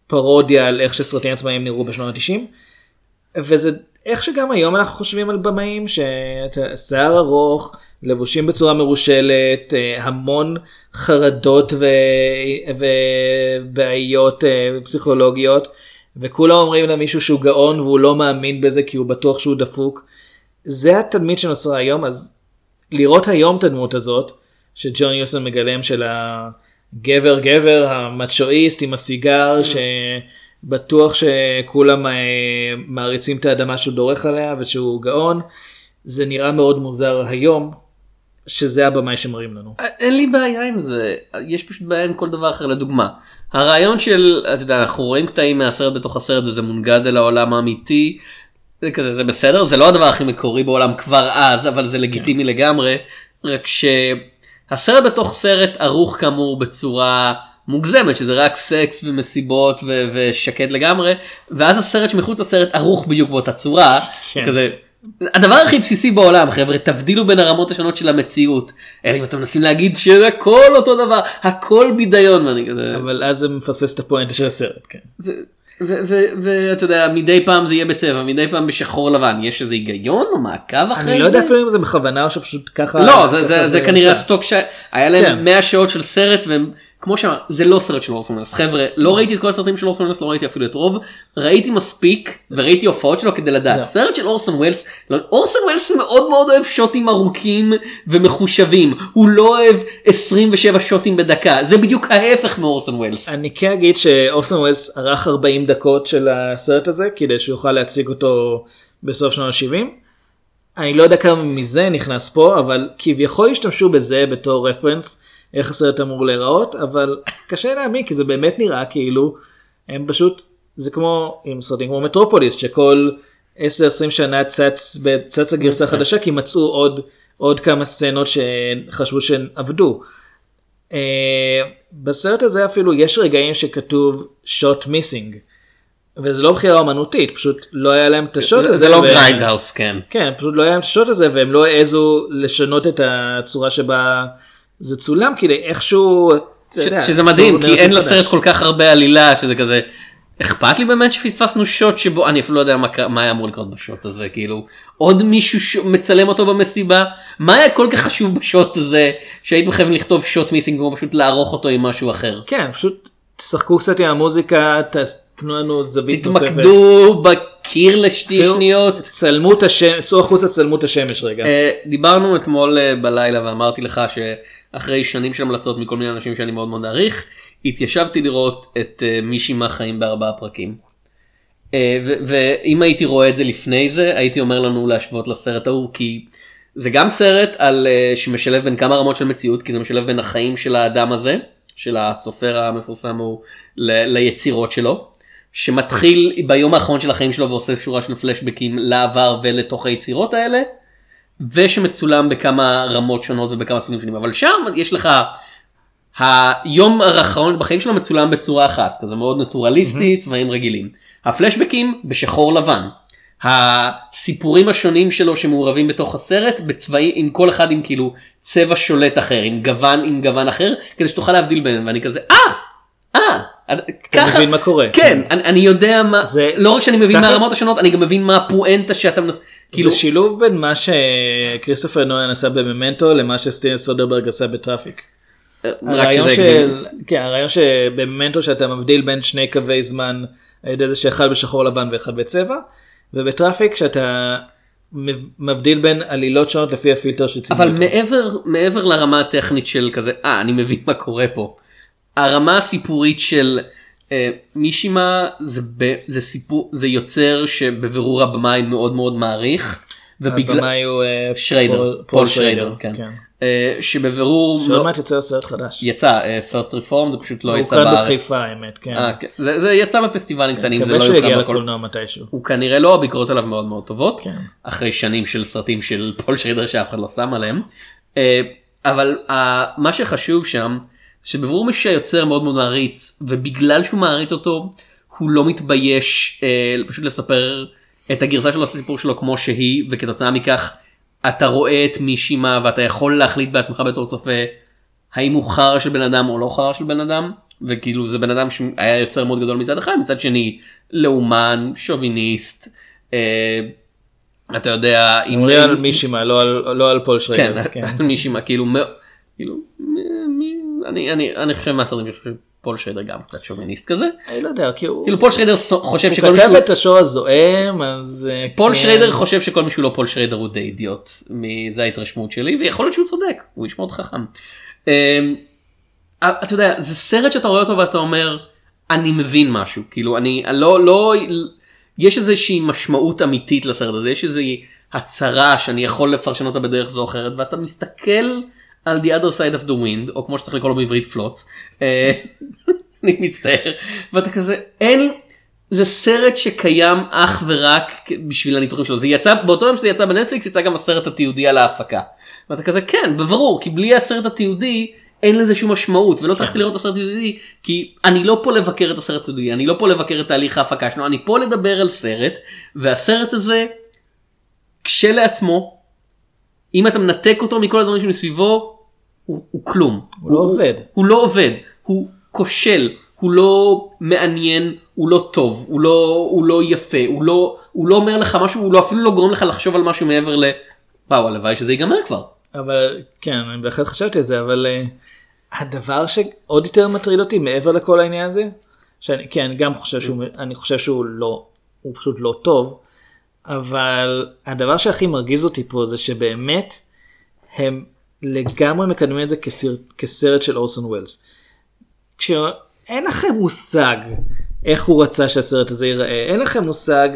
פרודיה על איך שסרטים עצמאיים נראו בשנות ה-90. וזה איך שגם היום אנחנו חושבים על במאים ששיער ארוך לבושים בצורה מרושלת אה, המון חרדות ו... ובעיות אה, פסיכולוגיות וכולם אומרים למישהו שהוא גאון והוא לא מאמין בזה כי הוא בטוח שהוא דפוק. זה התדמית שנוצרה היום אז לראות היום את הדמות הזאת שג'ון יוסון מגלם של הגבר גבר המצ'ואיסט עם הסיגר שבטוח שכולם אה, מעריצים את האדמה שהוא דורך עליה ושהוא גאון. זה נראה מאוד מוזר היום שזה הבמאי שמראים לנו. אין לי בעיה עם זה. יש פשוט בעיה עם כל דבר אחר. לדוגמה הרעיון של אתה יודע אנחנו רואים קטעים מהסרט בתוך הסרט וזה מונגד אל העולם האמיתי. זה כזה זה בסדר? זה לא הדבר הכי מקורי בעולם כבר אז אבל זה לגיטימי לגמרי. רק שהסרט בתוך סרט ערוך כאמור בצורה מוגזמת שזה רק סקס ומסיבות ו- ושקט לגמרי ואז הסרט שמחוץ לסרט ערוך בדיוק באותה צורה כן. כזה. הדבר הכי בסיסי בעולם חבר'ה תבדילו בין הרמות השונות של המציאות אלא אם אתם מנסים להגיד שזה הכל אותו דבר הכל בידיון ואני כזה אבל אז זה מפספס את הפואנטה של הסרט. כן. זה- ואתה יודע מדי פעם זה יהיה בצבע מדי פעם בשחור לבן יש איזה היגיון או מעקב אחרי זה. אני לא יודע אפילו אם זה בכוונה או שפשוט ככה. לא זה, כנראה יצא. הסטוק שהיה להם כן. 100 שעות של סרט והם כמו שאמרת זה לא סרט של אורסון וולס חבר'ה לא ראיתי את כל הסרטים של אורסון וולס לא ראיתי אפילו את רוב ראיתי מספיק וראיתי הופעות שלו כדי לדעת. סרט של אורסון וולס לא, אורסון וולס מאוד מאוד אוהב שוטים ארוכים ומחושבים הוא לא אוהב 27 שוטים בדקה זה בדיוק ההפך מאורסון וולס. אני כן אגיד שאוסטון ווילס ערך 40 דקות של הסרט הזה כדי שהוא יוכל להציג אותו בסוף שנות ה-70. אני לא יודע כמה מזה נכנס פה אבל כביכול השתמשו בזה בתור רפרנס איך הסרט אמור להיראות אבל קשה להאמין כי זה באמת נראה כאילו הם פשוט זה כמו עם סרטים כמו מטרופוליס שכל 10-20 שנה צץ צצה גרסה חדשה כי מצאו עוד עוד כמה סצנות שחשבו שהן עבדו. אה, בסרט הזה אפילו יש רגעים שכתוב shot missing. וזה לא בחירה אומנותית פשוט לא היה להם את השוט הזה. זה לא גריינדהאוס כן. כן פשוט לא היה להם את השוט הזה והם לא העזו לשנות את הצורה שבה זה צולם כדי איכשהו. ש- יודע, שזה מדהים כי אין לסרט. כל כך הרבה עלילה שזה כזה. אכפת לי באמת שפספסנו שוט שבו אני אפילו לא יודע מה, מה היה אמור לקרות בשוט הזה כאילו עוד מישהו ש... מצלם אותו במסיבה מה היה כל כך חשוב בשוט הזה שהייתם חייבים לכתוב שוט מיסינג כמו פשוט לערוך אותו עם משהו אחר. כן פשוט תשחקו קצת עם המוזיקה ת- תנו לנו זווית נוספת. תתמקדו בקיר לשתי שניות. צלמו את השמש, צאו החוצה צלמו את השמש רגע. אה, דיברנו אתמול אה, בלילה ואמרתי לך שאחרי שנים של המלצות מכל מיני אנשים שאני מאוד מאוד מעריך התיישבתי לראות את אה, מישהי מהחיים בארבעה פרקים. אה, ואם הייתי רואה את זה לפני זה הייתי אומר לנו להשוות לסרט ההוא כי זה גם סרט על אה, שמשלב בין כמה רמות של מציאות כי זה משלב בין החיים של האדם הזה של הסופר המפורסם הוא ל- ליצירות שלו. שמתחיל ביום האחרון של החיים שלו ועושה שורה של פלשבקים לעבר ולתוך היצירות האלה. ושמצולם בכמה רמות שונות ובכמה סוגים שונים. אבל שם יש לך היום האחרון בחיים שלו מצולם בצורה אחת כזה מאוד נטורליסטי צבעים רגילים. הפלשבקים בשחור לבן. הסיפורים השונים שלו שמעורבים בתוך הסרט בצבעים עם כל אחד עם כאילו צבע שולט אחר עם גוון עם גוון אחר כדי שתוכל להבדיל ביניהם. ואני כזה אה אה ככה. מבין מה קורה. כן אני, אני יודע מה זה- לא רק שאני מבין תכלס- מהרמות השונות אני גם מבין מה הפואנטה שאתה מנס... כאילו שילוב בין מה שכריסטופר נויאן עשה בממנטו למה שסטיבן סודרברג עשה בטראפיק. רק הרעיון של... כן, הרעיון שבממנטו שאתה מבדיל בין שני קווי זמן על ידי זה שאחד בשחור לבן ואחד בצבע וב Traffic שאתה מב- מבדיל בין עלילות שונות לפי הפילטר שציינו. אבל. מעבר מעבר לרמה הטכנית של כזה אה אני מבין מה קורה פה. הרמה הסיפורית של אה, מישימה זה, ב, זה סיפור זה יוצר שבבירור הבמאי מאוד מאוד מעריך. ובגלל הבמאי הוא אה, שריידר פול- פול שריידר כן. אה, שבבירור שעוד לא- מעט יוצא סרט חדש. יצא פרסט רפורם זה פשוט לא הוא יצא כאן בארץ. בחיפה האמת, כן. אה, כן. זה, זה יצא בפסטיבלים קטנים זה מקווה לא יוקרן בכל מתישהו. הוא כנראה לא הביקורות עליו מאוד מאוד טובות כן. אחרי שנים של סרטים של פול שרידר שאף אחד לא שם עליהם אה, אבל אה, מה שחשוב שם שבברור מי שהיוצר מאוד מאוד מעריץ ובגלל שהוא מעריץ אותו הוא לא מתבייש אה, פשוט לספר את הגרסה של הסיפור שלו כמו שהיא וכתוצאה מכך אתה רואה את מישימה ואתה יכול להחליט בעצמך בתור צופה האם הוא חרא של בן אדם או לא חרא של בן אדם וכאילו זה בן אדם שהיה יוצר מאוד גדול מצד אחד מצד שני לאומן שוביניסט אה, אתה יודע אם אומרים על מישימה לא על- לא על פול כן, שריידר. כן. על מישהי מה כאילו כאילו מ- מ- אני אני אני חושב מהסרטים פול שריידר גם קצת שוביניסט כזה. אני לא יודע כי הוא כאילו פול שריידר ס- חושב שכל הוא מישהו... כתב את השור הזועם אז אה, פול כן. שריידר חושב שכל מי שהוא לא פול שריידר הוא די אידיוט. מ- זה ההתרשמות שלי ויכול להיות שהוא צודק הוא איש מאוד חכם. אמ, אתה יודע זה סרט שאתה רואה אותו ואתה אומר אני מבין משהו כאילו אני לא לא יש איזושהי משמעות אמיתית לסרט הזה יש איזושהי הצהרה שאני יכול לפרשן אותה בדרך זו או אחרת ואתה מסתכל על the other side of the wind או כמו שצריך לקרוא לו בעברית פלוץ. אה, [LAUGHS] אני מצטער ואתה כזה אין זה סרט שקיים אך ורק בשביל הניתוחים שלו זה יצא באותו יום שזה יצא בנטפליקס יצא גם הסרט התיעודי על ההפקה. ואתה כזה כן בברור כי בלי הסרט התיעודי אין לזה שום משמעות ולא צריכתי לראות את הסרט התיעודי כי אני לא פה לבקר את הסרט התיעודי אני לא פה לבקר את תהליך ההפקה שלו אני פה לדבר על סרט והסרט הזה כשלעצמו אם אתה מנתק אותו מכל הדברים שמסביבו הוא, הוא כלום. הוא לא עובד. הוא לא עובד, הוא כושל, הוא לא מעניין, הוא לא טוב, הוא לא, הוא לא יפה, הוא לא, הוא לא אומר לך משהו, הוא לא, אפילו לא גורם לך לחשוב על משהו מעבר ל... וואו, הלוואי שזה ייגמר כבר. אבל כן אני בהחלט חשבתי על זה אבל אה, הדבר שעוד יותר מטריד אותי מעבר לכל העניין הזה שאני כן גם חושב שהוא אני חושב שהוא לא הוא פשוט לא טוב אבל הדבר שהכי מרגיז אותי פה זה שבאמת הם לגמרי מקדמים את זה כסרט, כסרט של אורסון ווילס. כשאין לכם מושג איך הוא רצה שהסרט הזה ייראה אין לכם מושג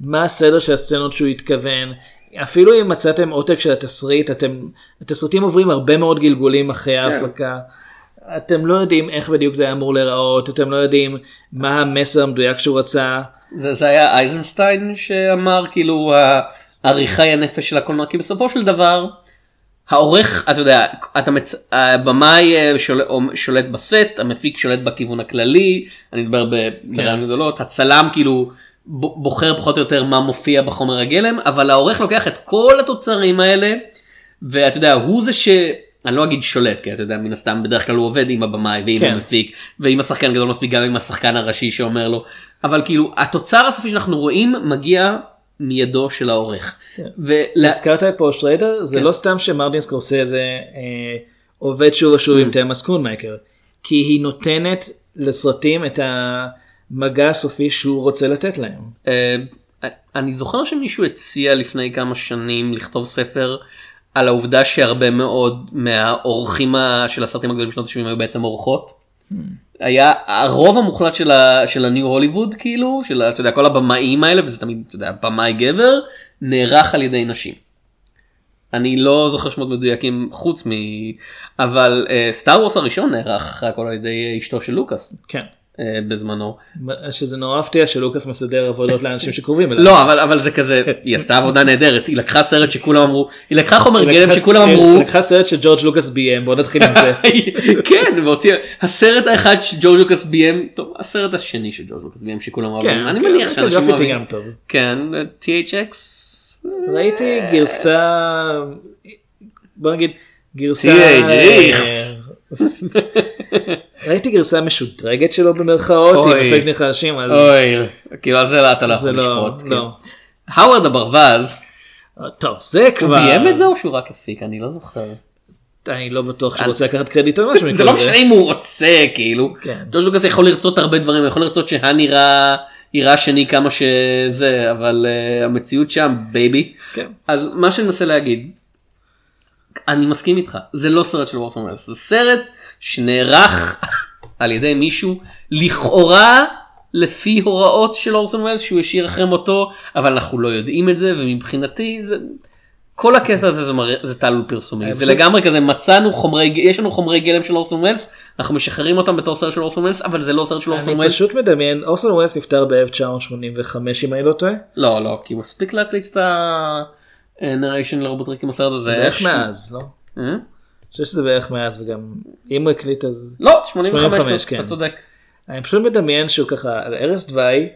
מה הסדר של הסצנות שהוא התכוון אפילו אם מצאתם עותק של התסריט אתם התסריטים עוברים הרבה מאוד גלגולים אחרי ההפקה. אתם לא יודעים איך בדיוק זה היה אמור להיראות אתם לא יודעים מה המסר המדויק שהוא רצה. זה, זה היה אייזנשטיין שאמר כאילו העריכה היא הנפש של הקולנוע. כי בסופו של דבר העורך אתה יודע אתה מצ... הבמאי אה, שול... שולט בסט המפיק שולט בכיוון הכללי אני מדבר ב- ברעיון גדולות הצלם כאילו בוחר פחות או יותר מה מופיע בחומר הגלם אבל העורך לוקח את כל התוצרים האלה ואתה יודע הוא זה ש... אני לא אגיד שולט כי אתה יודע מן הסתם בדרך כלל הוא עובד עם הבמאי ועם כן. המפיק ועם השחקן גדול מספיק גם עם השחקן הראשי שאומר לו אבל כאילו התוצר הסופי שאנחנו רואים מגיע מידו של העורך. ולה... הזכרת את פול שריידר זה כן. לא סתם שמרטין סקורסזה אה, עובד שוב ושוב אממ. עם תלמה סקונמייקר כי היא נותנת לסרטים את המגע הסופי שהוא רוצה לתת להם. אה, אני זוכר שמישהו הציע לפני כמה שנים לכתוב ספר על העובדה שהרבה מאוד מהעורכים של הסרטים הגדולים בשנות ה-70 היו בעצם עורכות. היה הרוב המוחלט של, ה, של הניו הוליווד כאילו של אתה יודע כל הבמאים האלה וזה תמיד אתה יודע במאי גבר נערך על ידי נשים. אני לא זוכר שמות מדויקים חוץ מ... אבל סטאר וורס הראשון נערך אחרי הכל על ידי אשתו של לוקאס כן. אה, בזמנו. שזה נורא מפתיע שלוקאס מסדר עבודות לאנשים שקרובים אליו. לא אבל אבל זה כזה היא עשתה עבודה נהדרת היא לקחה סרט שכולם אמרו היא לקחה חומר היא גלם שכולם היא אמרו לקחה סרט שג'ורג' לוקאס ביים בוא נתחיל עם זה. [LAUGHS] כן והוציאה הסרט האחד שג'ורג' לוקאס ביים טוב הסרט השני שג'ורג' לוקאס ביים שכולם אוהבים אני כן, מניח כן, שאנשים אוהבים. כן THX ראיתי גרסה בוא נגיד גרסה THX. [LAUGHS] ראיתי גרסה משודרגת שלו במרכאות עם אוי. אפקטים חדשים אז אוי כאילו על זה אתה לא יכול לא לשפוט. לא. כן. האוורד הברווז טוב זה הוא כבר ביים את זה או שהוא רק הפיק אני לא זוכר. אני לא בטוח שהוא רוצה לקחת קרדיט על משהו זה לא משנה אם הוא רוצה כאילו. כן. ג'ורג' לוקאס יכול לרצות הרבה דברים הוא יכול לרצות שהאן יירה יירה שני כמה שזה אבל אה, המציאות שם בייבי. כן. אז מה שאני מנסה להגיד. אני מסכים איתך זה לא סרט של אורסון ווילס זה סרט שנערך [LAUGHS] על ידי מישהו לכאורה לפי הוראות של אורסון ווילס שהוא השאיר אחרי מותו אבל אנחנו לא יודעים את זה ומבחינתי זה כל הכסף הזה זה, מראה, זה תעלול פרסומי. זה לגמרי כזה מצאנו חומרי יש לנו חומרי גלם של אורסון ווילס אנחנו משחררים אותם בתור סרט של אורסון ווילס אבל זה לא סרט של אורסון אני ווילס פשוט מדמיין אורסון ווילס נפטר ב-1985 אם אני לא טועה. לא לא כי הוא הספיק להקליט את ה narration לרובוטריקים עם הסרט הזה בערך מאז לא? אה? אני חושב שזה בערך מאז וגם אם הוא הקליט אז לא 85 85, אתה כן. צודק. אני פשוט מדמיין שהוא ככה על ערש דווי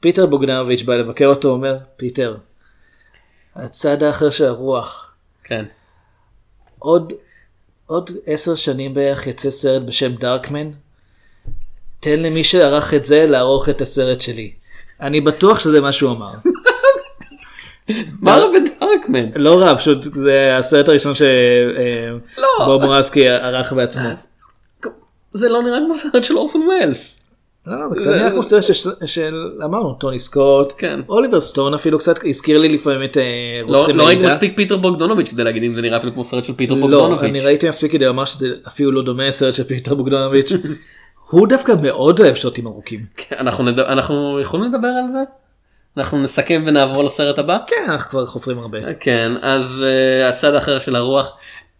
פיטר בוגדנוביץ' בא לבקר אותו אומר פיטר הצד האחר של הרוח כן. עוד עוד עשר שנים בערך יצא סרט בשם Darkman תן למי שערך את זה לערוך את הסרט שלי. אני בטוח שזה מה שהוא אמר. מה רע ב Darkman? לא רע, פשוט זה הסרט הראשון לא. שבוב מורבסקי ערך בעצמו. זה לא נראה כמו סרט של אורסון ווילס. לא, לא, זה קצת נראה כמו סרט של- אמרנו טוני סקוט, כן. אוליבר סטון אפילו קצת הזכיר לי לפעמים את אה, לא רוצחים לא ראיתי. מספיק פיטר בוגדונוביץ' כדי להגיד אם זה נראה אפילו כמו סרט של פיטר לא, בוגדונוביץ'. אני ראיתי מספיק כדי לומר שזה אפילו לא דומה לסרט של פיטר בוגדונוביץ'. [LAUGHS] הוא דווקא מאוד אוהב שוטים ארוכים. כן, אנחנו יכולים לדבר על זה? אנחנו נסכם ונעבור לסרט הבא? כן, אנחנו כבר חופרים הרבה. כן, אז אה, הצד האחר של הרוח.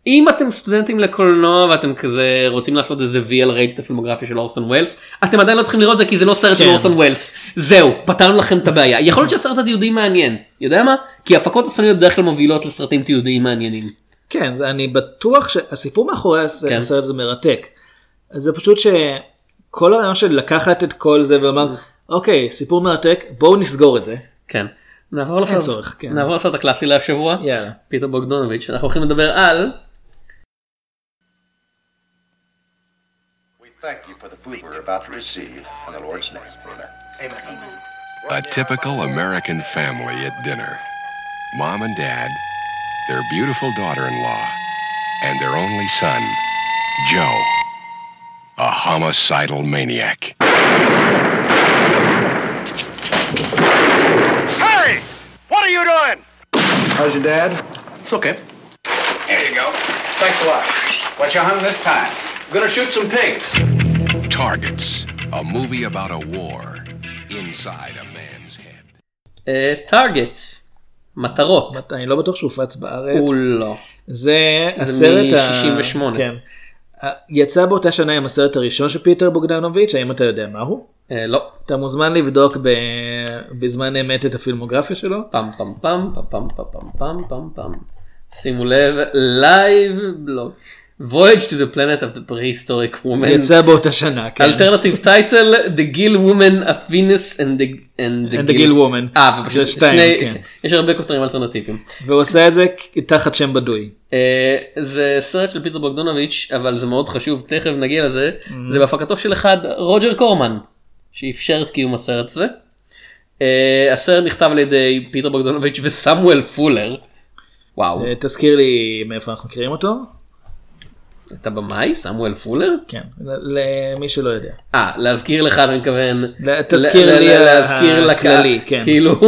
אם אתם סטודנטים לקולנוע ואתם כזה רוצים לעשות איזה וי על רייט את הפילמוגרפיה של אורסון ווילס, אתם עדיין לא צריכים לראות זה כי זה לא סרט של כן. אורסון ווילס. זהו, פתרנו לכם את הבעיה. יכול להיות שהסרט התיעודי מעניין. יודע מה? כי הפקות הסרטיות בדרך כלל מובילות לסרטים תיעודיים מעניינים. כן, זה- אני בטוח שהסיפור מאחורי כן. הסרט הזה מרתק. זה פשוט שכל הרעיון של לקחת את כל זה ולומר, אוקיי, סיפור מרתק, בואו נסגור את זה. כן. נעבור לסרט, צורך, כן. נעבור לסרט הקלאסי להשבוע. יאללה. פיטר בוגדונוביץ'. אנחנו הולכים לדבר על We thank you for the food we're about to receive in the Lord's name. Amen. A typical American family at dinner. Mom and dad, their beautiful daughter-in-law, and their only son, Joe, a homicidal maniac. Harry! What are you doing? How's your dad? It's okay. Here you go. Thanks a lot. What you hung this time? Gonna shoot some pigs. Targets, a movie about a war inside a man's head. טארגטס. מטרות. אני לא בטוח שהוא הופץ בארץ. הוא לא. זה הסרט ה... מ-68. כן. יצא באותה שנה עם הסרט הראשון של פיטר בוגדנוביץ', האם אתה יודע מהו? אה, לא. אתה מוזמן לבדוק ב... בזמן אמת את הפילמוגרפיה שלו. פם פם פם פם פם פם פם פם. שימו לב, live blog. Voyage to the planet of the prehistoric woman. יצא באותה שנה, כן. Alternative title, The Gill Woman of Venus and the, and the, And the Gill Woman. אה, ופשוט שתיים, שני, כן. יש הרבה כותרים אלטרנטיביים. והוא עושה את זה תחת שם בדוי. אה, זה סרט של פיטר בוגדונוביץ', אבל זה מאוד חשוב, תכף נגיע לזה. Mm-hmm. זה בהפקתו של אחד, רוג'ר קורמן, שאפשר את קיום הסרט הזה. אה, הסרט נכתב על ידי פיטר בוגדונוביץ' וסמואל פולר. וואו, אה, תזכיר לי מאיפה אנחנו מכירים אותו. אתה במאי? סמואל פולר? כן, למי שלא יודע. אה, להזכיר לך אני מתכוון. תזכיר לי להזכיר. הכללי, כן. כאילו,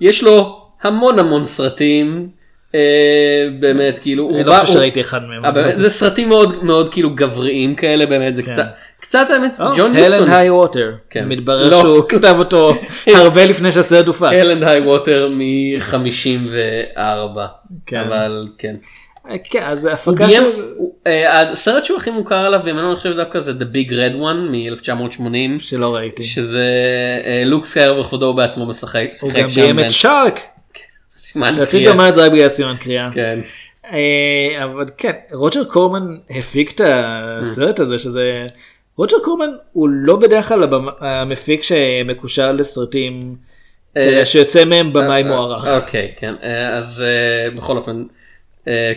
יש לו המון המון סרטים. אה, באמת, כאילו, אני לא חושב שראיתי אחד מהם. באמת, זה סרטים מאוד מאוד כאילו גבריים כאלה באמת זה קצת קצת האמת ג'ון הלנד יוסטון היי ווטר. כן. מתברר לא. שהוא כתב אותו [LAUGHS] הרבה לפני שהסרט הופץ. הלנד היי ווטר מ-54 כן. אבל כן. כן, אז הפקה של... אה, הסרט שהוא הכי מוכר עליו בימינו אני חושב דווקא זה The Big Red One מ-1980 שלא ראיתי. שזה אה, לוק סקייווקר בכבודו ובעצמו משחק הוא גם ביים את Shark. סימן רציתי קריאה. לומר את זה רק בגלל סימן קריאה. כן. אה, אבל כן, רוג'ר קורמן הפיק את הסרט הזה שזה... רוג'ר קורמן הוא לא בדרך כלל המפיק שמקושר לסרטים אה, אה, שיוצא מהם במאי אה, מוערך. אוקיי כן אה, אז אה, בכל אופן אה,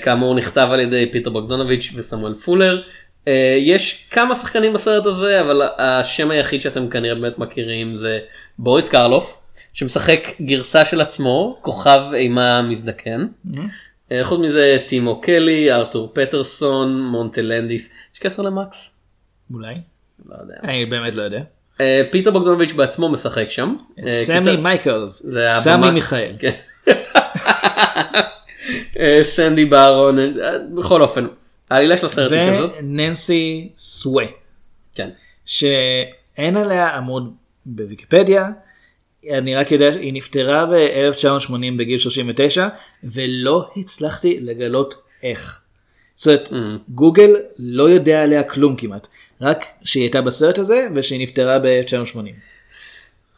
כאמור נכתב על ידי פיטר בוגדונוביץ' וסמואל פולר. אה, יש כמה שחקנים בסרט הזה אבל השם היחיד שאתם כנראה באמת מכירים זה בוריס קרלוף שמשחק גרסה של עצמו כוכב אימה מזדקן. אה, חוץ מזה טים או'קלי ארתור פטרסון מונטי לנדיס יש קשר למקס? אולי? לא יודע. אני באמת לא יודע. אה, פיטר בוגדונוביץ' בעצמו משחק שם. אה, סמי מייקלס. סמי מיכאל. [LAUGHS] אה, סנדי בארון, אה, בכל אופן, העלילה של הסרט היא כזאת. וננסי סווי. כן. שאין עליה עמוד בוויקיפדיה. אני רק יודע שהיא נפטרה ב-1980 בגיל 39 ולא הצלחתי לגלות איך. זאת אומרת, Mm. גוגל לא יודע עליה כלום כמעט. רק שהיא הייתה בסרט הזה ושהיא נפטרה ב-1980.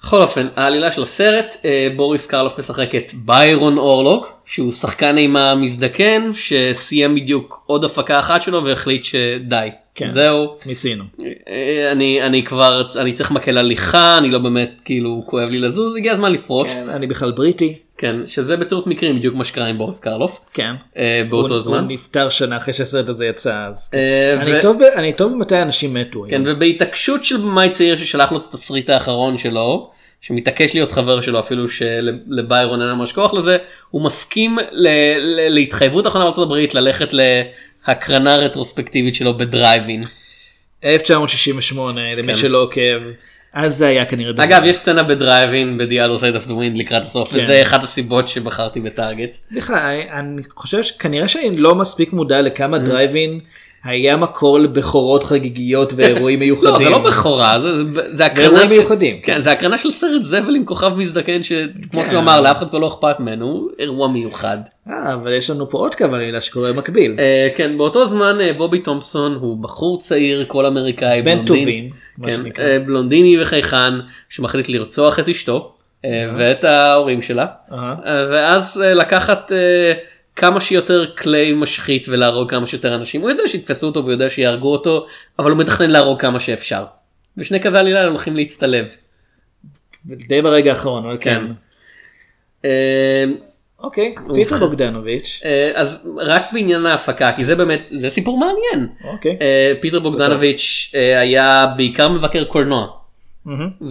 בכל אופן, העלילה של הסרט, אה, בוריס קרלוף משחק את ביירון אורלוק, שהוא שחקן אימה מזדקן, שסיים בדיוק עוד הפקה אחת שלו והחליט שדי. כן. זהו. מיצינו. אה, אני אני כבר אני צריך מקל הליכה אני לא באמת כאילו כואב לי לזוז הגיע הזמן לפרוש כן, אני בכלל בריטי. כן שזה בצירוף מקרים בדיוק מה שקרה עם בוריס קרלוף כן. אה, באותו הוא- זמן. הוא נפטר שנה אחרי שהסרט הזה יצא אז. אה, אני ו- טוב אני טוב במתי אנשים מתו. כן, היום. ובהתעקשות של במאי צעיר ששלח לו את התסריט האחרון שלו, שמתעקש להיות חבר שלו אפילו שלביירון אין ממש כוח לזה, הוא מסכים ל- ל- להתחייבות אחרונה בארצות הברית ללכת להקרנה רטרוספקטיבית שלו בדרייב-אין. 1968 למי כן. שלא עוקב. אז זה היה כנראה דבר. אגב יש סצנה בדרייב-אין ב-The Other Side of the Wind לקראת הסוף כן. וזה אחת הסיבות שבחרתי ב Targets. סליחה, אני חושב שכנראה שאני לא מספיק מודע Mm. לכמה דרייב-אין היה מקור לבכורות חגיגיות ואירועים מיוחדים. [LAUGHS] לא זה לא בכורה זה- זה- הקרנה ואירועים של- מיוחדים. כן, זה הקרנה של סרט זבל עם כוכב מזדקן שכמו כן. שהוא אמר לאף אחד כבר לא אכפת ממנו אירוע מיוחד. אה, אבל יש לנו פה עוד כמה מילה שקורה במקביל. אה, כן באותו זמן אה, בובי תומפסון הוא בחור צעיר כל אמריקאי בן בלונדין- טובים, מה כן. אה, בלונדיני וחייכן שמחליט לרצוח את אשתו אה, ואת ההורים שלה אהה. אה, ואז אה, לקחת אה, כמה שיותר כלי משחית ולהרוג כמה שיותר אנשים הוא יודע שיתפסו אותו והוא יודע שיהרגו אותו אבל הוא מתכנן להרוג כמה שאפשר. ושני קווי עלילה הולכים להצטלב. די ברגע האחרון, אבל כן. כן. אה, אוקיי, פיטר בוגדנוביץ'. אה, אז רק בעניין ההפקה כי זה באמת זה סיפור מעניין. אוקיי. אה, פיטר בוגדנוביץ' היה בעיקר מבקר קולנוע.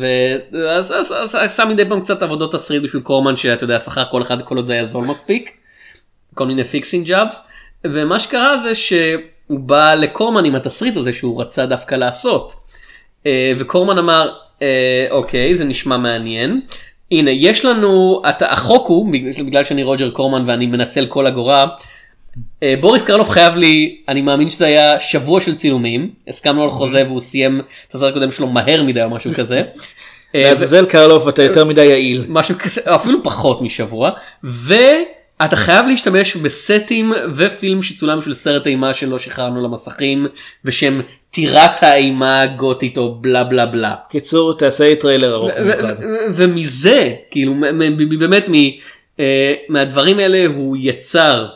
ואז אז- אז עשה מדי פעם קצת עבודות תסריט בשביל קורמן שאתה יודע שכר כל אחד כל עוד זה היה זול מספיק. כל מיני fixing jobs. ומה שקרה זה שהוא בא לקורמן עם התסריט הזה שהוא רצה דווקא לעשות. אה, וקורמן אמר אה, אוקיי זה נשמע מעניין. הנה יש לנו החוק הוא בגלל, שאני רוג'ר קורמן ואני מנצל כל אגורה. אה, בוריס קרלוף חייב לי אני מאמין שזה היה שבוע של צילומים הסכמנו על חוזה והוא סיים את הסרט הקודם שלו מהר מדי או משהו כזה. [LAUGHS] לעזאזל קרלוף אתה יותר מדי יעיל. משהו כזה אפילו פחות משבוע ואתה חייב להשתמש בסטים ופילם שצולם של סרט אימה שלא שחררנו למסכים ושם טירת האימה הגותית או בלה בלה בלה. קיצור תעשה לי טריילר ארוך ומזה כאילו באמת אה, מהדברים האלה הוא יצר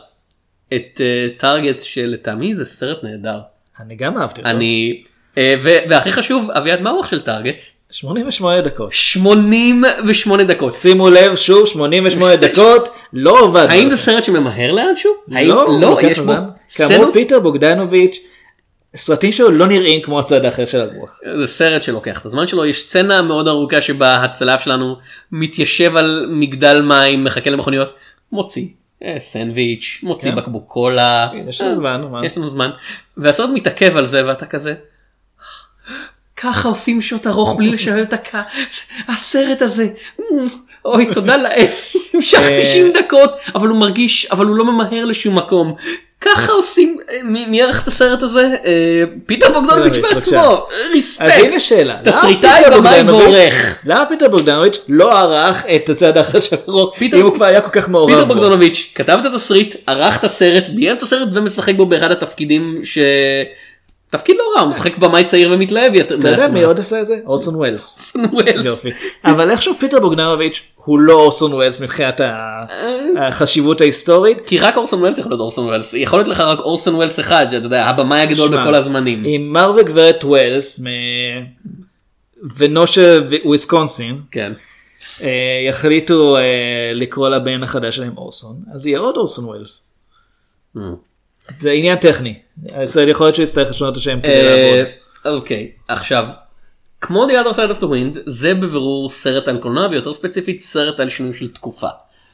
את Targets שלטעמי זה סרט נהדר. אני גם אהבתי אותו. אני אה, והכי חשוב אביעד מה האורך של Targets? 88 דקות. 88 דקות. שימו לב שוב 88 דקות לא עובד. האם זה סרט שממהר לאנשהו? לא, לא, יש בו זמן. כאמור פיטר בוגדנוביץ' סרטים שלו לא נראים כמו הצד האחר של הרוח. זה סרט שלוקח את הזמן שלו, יש סצנה מאוד ארוכה שבה הצלף שלנו מתיישב על מגדל מים, מחכה למכוניות, מוציא אה, סנדוויץ', מוציא כן. בקבוק קולה, יש לנו זמן, מה? יש לנו זמן, והסרט מתעכב על זה ואתה כזה. ככה עושים שוט ארוך בלי לשלם את הקה... הסרט הזה, אוי תודה לאל, המשך אה. 90 דקות, אבל הוא מרגיש, אבל הוא לא ממהר לשום מקום. ככה עושים, אה, מי ערך את הסרט הזה? אה, פיטר בוגדנוביץ'. בעצמו, respect. אז הנה שאלה. תסריטאי, פיטר בוגדנוביץ'- ועורך. למה פיטר בוגדנוביץ' לא ערך את הצד הרוח פיטר- אם הוא כבר היה כל כך מעורב פיטר בו? בוגדנוביץ' כתב את התסריט, ערך את הסרט, ביים את הסרט ומשחק בו באחד התפקידים ש... תפקיד לא רע, הוא משחק במאי צעיר ומתלהב יותר אתה יודע. מי עוד עשה את זה? אורסון ווילס. ווילס. יופי. אבל איכשהו פיטר בוגדנוביץ' הוא לא אורסון ווילס מבחינת ה- החשיבות ההיסטורית. כי רק אורסון ווילס יכול להיות אורסון ווילס, יכול להיות לך רק אורסון ווילס אחד, שאתה יודע, הבמאי הגדול בכל הזמנים. עם מר וגברת ווילס. מקנושה וויסקונסין כן. אה, יחליטו אה, לקרוא לבן החדש שלהם אורסון אז יהיה עוד אורסון ווילס. זה עניין טכני. אז יכול להיות שהוא יצטרך לשנות את השם כדי אה, לעבוד. אוקיי, עכשיו, כמו The Other Side of the Wind, זה בבירור סרט על קולנוע ויותר ספציפית סרט על שינוי של תקופה.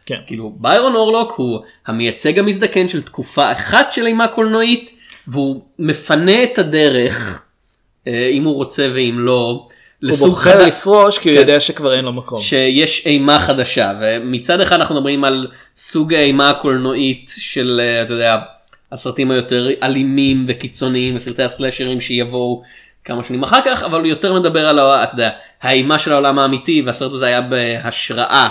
כן. כאילו ביירון אורלוק הוא המייצג המזדקן של תקופה אחת של אימה קולנועית והוא מפנה את הדרך אה, אם הוא רוצה ואם לא. הוא בוחר חדש- לפרוש כי הוא כן. יודע שכבר אין לו מקום. שיש אימה חדשה ומצד אחד אנחנו מדברים על סוג האימה הקולנועית של אה, אתה יודע הסרטים היותר אלימים וקיצוניים וסרטי הסלאשרים שיבואו כמה שנים אחר כך אבל הוא יותר מדבר על אתה יודע, האימה של העולם האמיתי והסרט הזה היה בהשראה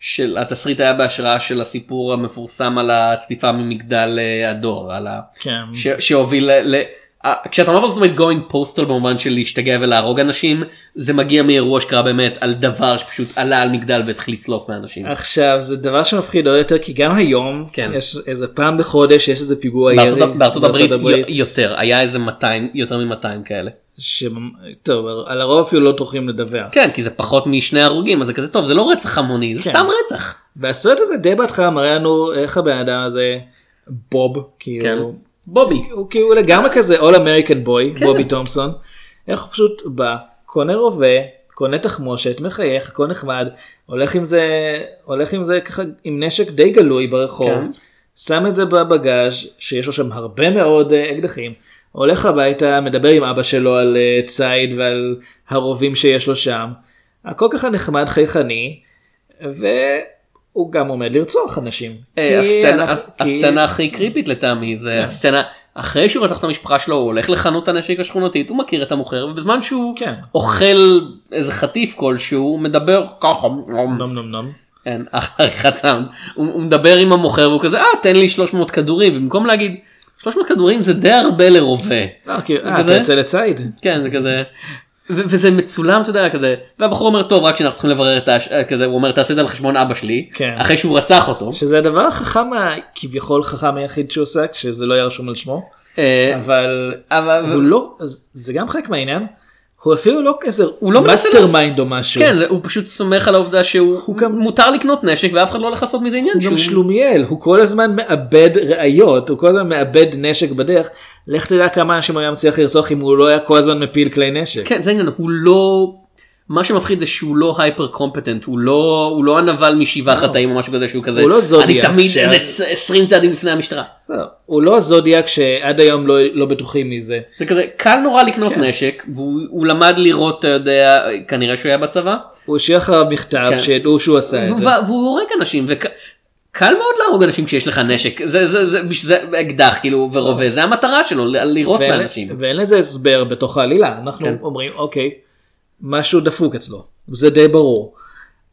של התסריט היה בהשראה של הסיפור המפורסם על הצליפה ממגדל אה, הדור על ה... כן. ש... שהוביל ל... אה, כשאתה אומר זאת אומרת going postal במובן של להשתגע ולהרוג אנשים זה מגיע מאירוע שקרה באמת על דבר שפשוט עלה על מגדל והתחיל לצלוף מאנשים. עכשיו זה דבר שמפחיד עוד יותר כי גם היום כן. יש איזה פעם בחודש יש איזה פיגוע ירי בארצות, בארצות הברית, י- יותר היה איזה 200 יותר מ-200 כאלה. ש... טוב על הרוב אפילו לא טורחים לדווח. כן כי זה פחות משני הרוגים אז זה כזה טוב זה לא רצח המוני זה כן. סתם רצח. והסרט הזה די בהתחלה מראה לנו איך הבן אדם הזה בוב כאילו כן. בובי. הוא כאילו לגמרי כזה all American boy כן. בובי תומפסון. איך הוא פשוט בא קונה רובה קונה תחמושת מחייך הכל נחמד הולך עם זה הולך עם זה ככה עם נשק די גלוי ברחוב כן. שם את זה בבגאז' שיש לו שם הרבה מאוד אה, אקדחים הולך הביתה, מדבר עם אבא שלו על אה, ציד ועל הרובים שיש לו שם. הכל ככה נחמד, חייכני, והוא גם עומד לרצוח אנשים. אה, הסצנה- הכי קריפית לטעמי זה הסצנה אחרי שהוא רצח את המשפחה שלו הוא הולך לחנות הנשק השכונתית הוא מכיר את המוכר ובזמן שהוא כן. אוכל איזה חטיף כלשהו הוא מדבר ככה נום נום נום. כן, [LAUGHS] עריכת סאונד. הוא הוא מדבר עם המוכר והוא כזה אה תן לי 300 כדורים ובמקום להגיד 300 כדורים זה די הרבה לרובה. אה, כי- אה? אתה יוצא לציד? כן זה כזה. וזה מצולם אתה יודע כזה והבחור אומר טוב רק שאנחנו צריכים לברר את הש... כזה הוא אומר תעשה את זה על חשבון אבא שלי כן. אחרי שהוא רצח אותו. שזה הדבר החכם, ה- כביכול חכם היחיד שהוא עושה, כשזה לא יהיה רשום על שמו. אה, אבל אבל הוא לא, זה גם חלק מהעניין. הוא אפילו לא כזה הוא לא מנסה mastermind או משהו. כן, הוא פשוט סומך על העובדה שהוא הוא גם- מותר לקנות נשק ואף אחד לא הולך לעשות מזה עניין. הוא גם שהוא- שלומיאל, הוא כל הזמן מאבד ראיות, הוא כל הזמן מאבד נשק בדרך. לך תדע כמה אנשים הוא היה מצליח לרצוח אם הוא לא היה כל הזמן מפיל כלי נשק. כן, זה העניין, הוא לא... מה שמפחיד זה שהוא לא hyper competent, הוא לא, הוא לא הנבל משבעה חטאים או משהו כזה שהוא כזה, הוא לא זודיאק, אני תמיד ש- איזה צ- 20 צעדים לפני המשטרה. לא, הוא לא זודיאק שעד היום לא, לא בטוחים מזה. זה כזה, קל נורא לקנות כן. נשק, והוא הוא למד לירות, אתה יודע, כנראה שהוא היה בצבא, הוא השאיר אחריו מכתב כן. שידעו שהוא עשה את זה. והוא הורג אנשים, וקל מאוד להרוג אנשים כשיש לך נשק, זה, זה, זה, זה אקדח כאילו ורובה, זה המטרה שלו, לירות באנשים. ואין לזה הסבר בתוך העלילה אנחנו כן. אומרים אוקיי משהו דפוק אצלו זה די ברור.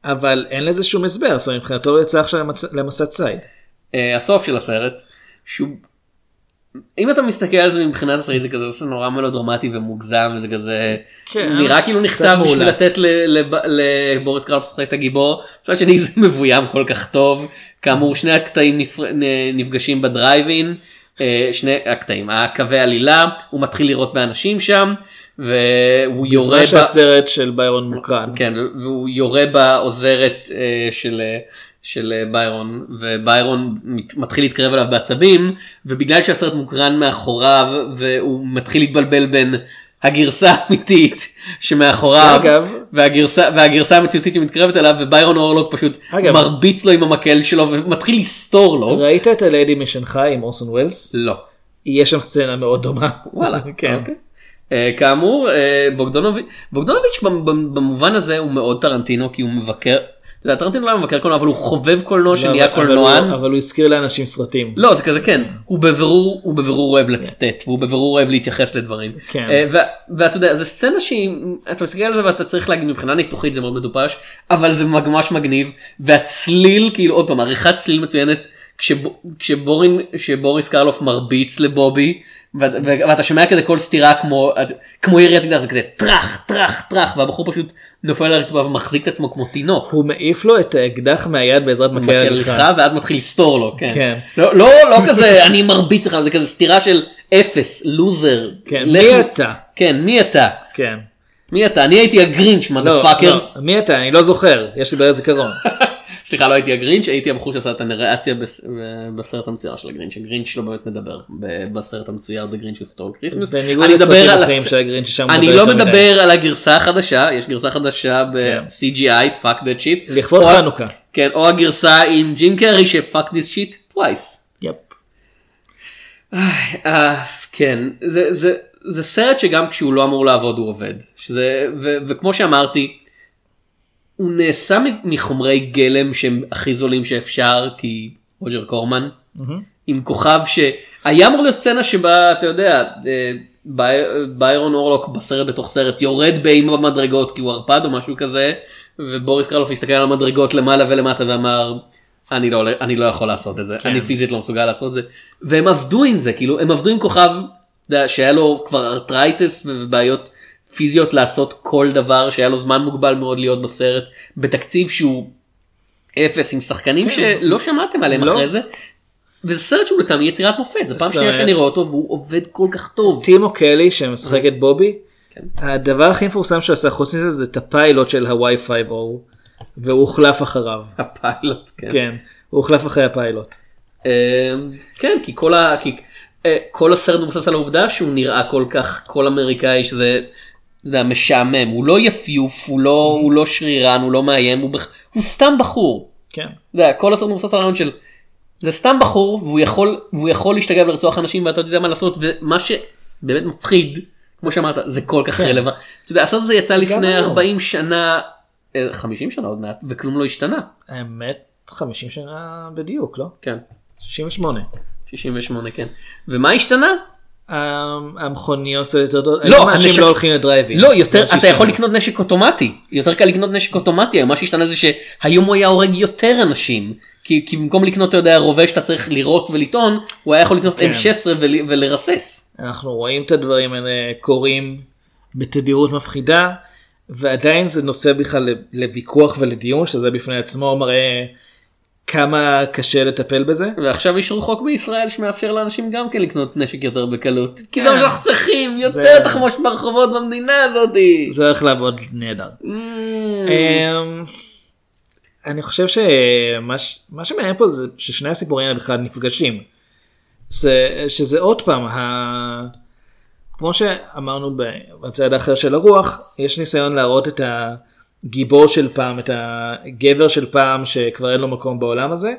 אבל אין לזה שום הסבר זאת אומרת מבחינתו הוא יצא עכשיו למצ- למסע ציד. אה, הסוף של הסרט שהוא אם אתה מסתכל על זה מבחינת הסרט זה כזה זה נורא מלודרמטי ומוגזם וזה כזה כן, נראה כאילו נכתב בשביל. לתת לבוריס קרלוף לשחק את הגיבור. מצד שני זה [LAUGHS] מבוים כל כך טוב כאמור שני הקטעים נפר- נפגשים בדרייבין אה, שני הקטעים הקווי עלילה הוא מתחיל לירות באנשים שם והוא יורה בזמן שהסרט של ביירון מוקרן. כן, והוא יורה בעוזרת אה, של, אה, של אה, ביירון, וביירון מת- מתחיל להתקרב אליו בעצבים, ובגלל שהסרט מוקרן מאחוריו, והוא מתחיל להתבלבל בין הגרסה האמיתית שמאחוריו, שאגב- והגרסה, והגרסה המציאותית שמתקרבת אליו, וביירון אורלוג פשוט אגב- מרביץ לו עם המקל שלו, ומתחיל לסתור לו. ראית את הליידי משנגחאי עם אורסון ווילס? לא. יש שם סצנה מאוד דומה. וואלה, כן. אוקיי. אה, כאמור אה, בוגדונוביץ' בוגדונוביץ' במ- במ- במובן הזה הוא מאוד טרנטינו כי הוא מבקר, אתה יודע, טרנטינו לא מבקר קולנוע אבל הוא חובב קולנוע שנהיה אבל- אבל קולנוען. אבל הוא הזכיר לאנשים סרטים. לא זה כזה כן הוא בבירור הוא בבירור אוהב לצטט והוא בבירור אוהב להתייחס לדברים. כן. אה, ואתה יודע זה סצנה שהיא אתה מסתכל על זה ואתה צריך להגיד מבחינה ניתוחית זה מאוד מטופש אבל זה ממש מגניב והצליל כאילו עוד פעם עריכת צליל מצוינת כשב- כשבורין שבוריס קרלוף מרביץ לבובי ואת- ואתה שומע כזה כל סתירה כמו כמו יריית אקדח זה כזה טראח טראח טראח והבחור פשוט נופל על הרצפה ומחזיק את עצמו כמו תינוק. הוא מעיף לו את האקדח מהיד בעזרת מקל הליכה. ואז מתחיל לסתור לו כן. כן. לא לא לא כזה [LAUGHS] אני מרביץ לך זה כזה סתירה של אפס לוזר. כן, לך- מי אתה? כן מי אתה כן. מי אתה אני הייתי הגרינץ' לא, מדפאקר. לא, מי אתה? אני לא זוכר, יש לי בעיה זיכרון. [LAUGHS] סליחה לא הייתי הגרינץ' הייתי הבחור שעשה את הנרציה בס- בסרט המצויר של הגרינץ' הגרינץ' לא באמת מדבר בסרט המצויר The Grinch Stole Christmas. בניגוד לסרטים אחרים הס- של הגרינץ' ששם אני לא. מדבר על הגרסה החדשה יש גרסה חדשה ב-CGI fuck that shit. לכבוד חנוכה. כן או הגרסה עם ג'ים קרי ש fuck this shit twice. יפ. אז כן זה זה סרט שגם כשהוא לא אמור לעבוד הוא עובד שזה ו, וכמו שאמרתי. הוא נעשה מחומרי גלם שהם הכי זולים שאפשר כי רוג'ר קורמן עם כוכב שהיה אמור להיות סצנה שבה אתה יודע אה, בי- ביירון אורלוק בסרט בתוך סרט יורד באימה במדרגות כי הוא ערפד או משהו כזה ובוריס קרלוף הסתכל על המדרגות למעלה ולמטה ואמר אני לא, אני לא יכול לעשות את זה כן. אני פיזית לא מסוגל לעשות את זה והם עבדו עם זה כאילו הם עבדו עם כוכב יודע, שהיה לו כבר arthritis ובעיות פיזיות לעשות כל דבר שהיה לו זמן מוגבל מאוד להיות בסרט בתקציב שהוא אפס עם שחקנים שלא שמעתם עליהם לא. אחרי זה. וזה סרט שהוא לטעמי יצירת מופת זה פעם שנייה שאני רואה אותו והוא עובד כל כך טוב. טימו קלי שמשחק את בובי, כן. הדבר הכי מפורסם שהוא עשה חוץ מזה זה את הפיילוט של הוואי 5 או והוא הוחלף אחריו. הפיילוט כן. כן, הוא הוחלף אחרי הפיילוט. אמ, כן כי כל ה... כי, כל הסרט מבוסס על העובדה שהוא נראה כל כך כל אמריקאי שזה. יודע, משעמם הוא לא יפיוף הוא לא הוא לא שרירן הוא לא מאיים הוא, בח... הוא סתם בחור. כן. יודע, כל הסרט מבוסס על הרעיון של זה סתם בחור והוא יכול והוא יכול להשתגע ולרצוח אנשים ואתה יודע מה לעשות ומה ש... באמת מפחיד כמו שאמרת זה כל כך כן. רלוונטי. הסרט הזה יצא לפני היום. 40 שנה אה, 50 שנה עוד מעט וכלום לא השתנה. האמת 50 שנה בדיוק לא? כן. 68. 68 כן. ומה השתנה? המ- המכוניות קצת יותר טובות. לא, אנשים לא הולכים לדרייבים. לא יותר אתה יכול. לקנות נשק אוטומטי יותר קל לקנות נשק אוטומטי מה שהשתנה זה שהיום הוא היה הורג יותר אנשים כי, כי במקום לקנות אתה יודע רובה שאתה צריך לירות ולטעון הוא היה יכול לקנות כן. M16 ול, ולרסס. אנחנו רואים את הדברים האלה קורים בתדירות מפחידה ועדיין זה נושא בכלל לוויכוח ולדיון שזה בפני עצמו מראה כמה קשה לטפל בזה. ועכשיו אישרו חוק בישראל שמאפשר לאנשים גם כן לקנות נשק יותר בקלות כי כן. זה מה שאנחנו צריכים יותר תחמושת ברחובות במדינה הזאתי. זה הולך לעבוד נהדר. Mm. אמ, אני חושב שמה שמעניין פה זה ששני הסיפורים האלה בכלל נפגשים. זה, שזה עוד פעם, ה... כמו שאמרנו בצד האחר של הרוח, יש ניסיון להראות את הגיבור של פעם, את הגבר של פעם שכבר אין לו מקום בעולם הזה,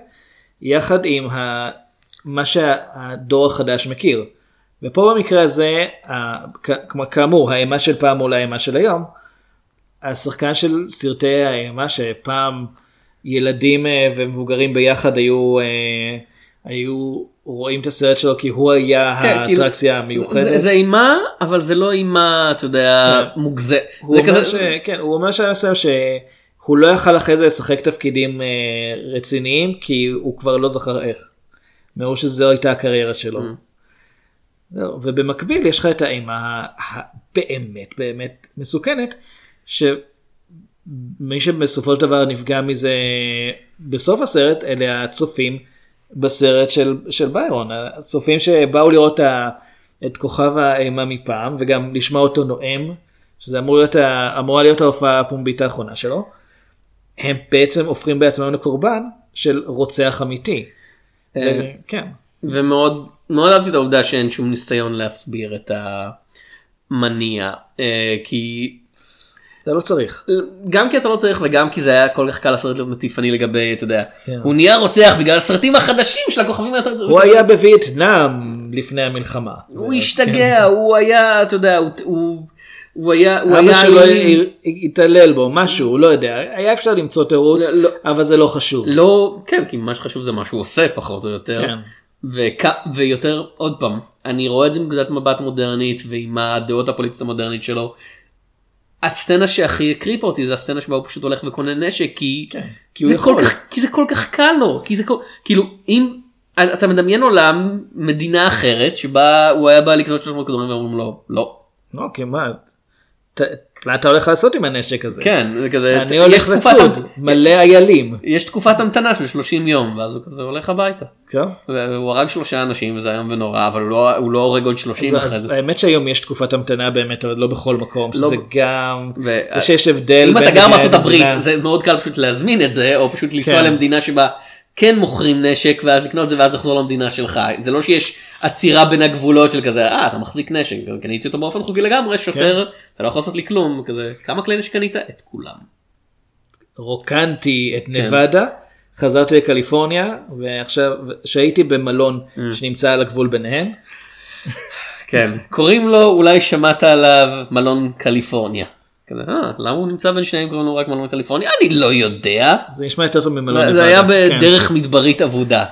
יחד עם ה... מה שהדור החדש מכיר. ופה במקרה הזה. כ- כאמור, האימה של פעם מול האימה של היום, השחקן של סרטי האימה שפעם ילדים אה, ומבוגרים ביחד היו אה, היו רואים את הסרט שלו כי הוא היה כן, כאילו, האטרקציה המיוחדת. זה- זה אימה אבל זה לא אימה אתה יודע מוגזמת. הוא זה אומר כזה- ש... כן, הוא אומר מסוים שהוא לא יכל אחרי זה לשחק תפקידים אה, רציניים כי הוא כבר לא זכר איך. מראו שזו הייתה הקריירה שלו. Mm. ובמקביל יש לך את האימה הבאמת באמת מסוכנת שמי שבסופו של דבר נפגע מזה בסוף הסרט אלה הצופים בסרט של, של ביירון הצופים שבאו לראות ה, את כוכב האימה מפעם וגם לשמוע אותו נואם שזה אמור להיות, אמורה להיות ההופעה הפומבית האחרונה שלו. הם בעצם הופכים בעצמם לקורבן של רוצח אמיתי. אה, כן. ומאוד מאוד אהבתי את העובדה שאין שום ניסיון להסביר את המניע אה, כי אתה לא צריך. גם כי אתה לא צריך וגם כי זה היה כל כך קל לסרט להיות מטיפני לגבי אתה יודע כן. הוא נהיה רוצח בגלל הסרטים החדשים של הכוכבים היותר הוא היה בווייטנאם לפני המלחמה. הוא השתגע הוא היה אתה יודע הוא- הוא הוא היה הוא אבא היה שלו אלים. התעלל בו משהו לא יודע היה אפשר למצוא תירוץ לא, לא. אבל זה לא חשוב. לא כן כי מה שחשוב זה מה שהוא עושה פחות או יותר כן. וכ... ויותר עוד פעם אני רואה את זה מנקודת מבט מודרנית ועם הדעות הפוליטיות המודרנית שלו. הסצנה שהכי הקריפה אותי זה הסצנה שבה הוא פשוט הולך וקונה נשק כי כי הוא זה יכול. כל כך כי זה כל כך קל לו כי זה כל... כאילו אם אתה מדמיין עולם מדינה אחרת שבה הוא היה בא לקנות 300 כדורים ואומרים לו לא. לא כמעט. ת- מה אתה הולך לעשות עם הנשק הזה? כן זה כזה אני הולך לצוד מלא איילים. יש תקופת המתנה של 30 יום ואז הוא כזה הולך הביתה. טוב. והוא הרג שלושה אנשים וזה איום ונורא אבל הוא לא הוא לא הורג עוד 30 אז- אחרי זה. האמת שהיום יש תקופת המתנה באמת אבל לא בכל מקום לא שזה גם ו- שיש הבדל אם אתה בין גר בארצות הברית. זה מאוד קל פשוט להזמין את זה או פשוט לנסוע כן. למדינה שבה כן מוכרים נשק ואז לקנות את זה ואז לחזור למדינה שלך זה לא שיש עצירה בין הגבולות של כזה אה אתה מחזיק נשק קניתי אותו באופן חוקי לגמרי שוטר אתה לא יכול לעשות לי כלום כזה כמה כלי נשק קנית את כולם. רוקנתי את כן. נבדה חזרתי לקליפורניה ועכשיו שהייתי במלון Mm. שנמצא על הגבול ביניהם. כן קוראים לו אולי שמעת עליו מלון קליפורניה. כזה, "אה, למה הוא נמצא בין שניהם קוראים לו רק מלון קליפורניה אני לא יודע. זה נשמע יותר טוב ממלון נבדה. זה היה כן. בדרך מדברית אבודה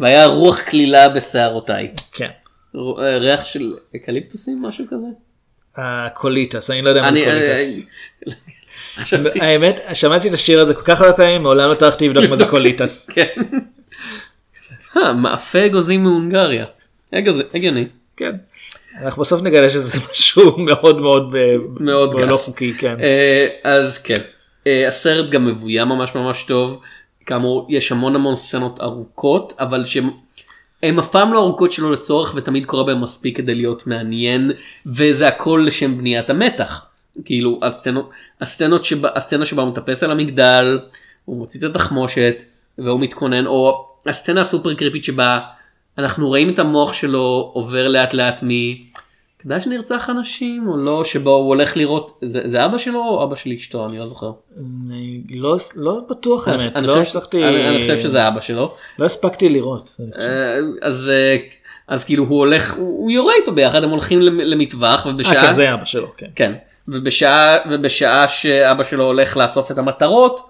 והיה רוח קלילה בשערותיי. כן. אה, ריח של אקליפטוסים משהו כזה? ה colitas אני לא יודע מה זה אני- colitas. אה, חשבתי- האמת שמעתי את השיר הזה כל כך הרבה פעמים מעולם לא טרחתי לבדוק מה זה colitas. [LAUGHS] כן. אה, מאפה אגוזים מהונגריה. הגיוני. כן. אנחנו בסוף נגלה שזה [LAUGHS] משהו מאוד מאוד ב- מאוד לא גס. חוקי כן. אה, אז כן. אה, הסרט גם מבוים ממש ממש טוב. כאמור יש המון המון סצנות ארוכות אבל שהן הן אף פעם לא ארוכות שלא לצורך ותמיד קורה בהן מספיק כדי להיות מעניין וזה הכל לשם בניית המתח. כאילו הסצנות, הסצנות שבה, הסצנה שבה הוא מטפס על המגדל, הוא מוציא את התחמושת והוא מתכונן או הסצנה הסופר קריפית שבה אנחנו רואים את המוח שלו עובר לאט לאט מ... כדאי שנרצח אנשים או לא שבו הוא הולך לראות זה, זה אבא שלו או אבא של אשתו אני לא זוכר. אני לא לא בטוח האמת אני לא חושב- הצלחתי אני אני חושב שזה אבא שלו. לא הספקתי לראות. אה, אז אה, אז כאילו הוא הולך, הוא, יורה איתו ביחד, הם הולכים למ- למטווח, אה, ובשעה... כן, זה אבא שלו, כן. כן, ובשעה, ובשעה שאבא שלו הולך לאסוף את המטרות,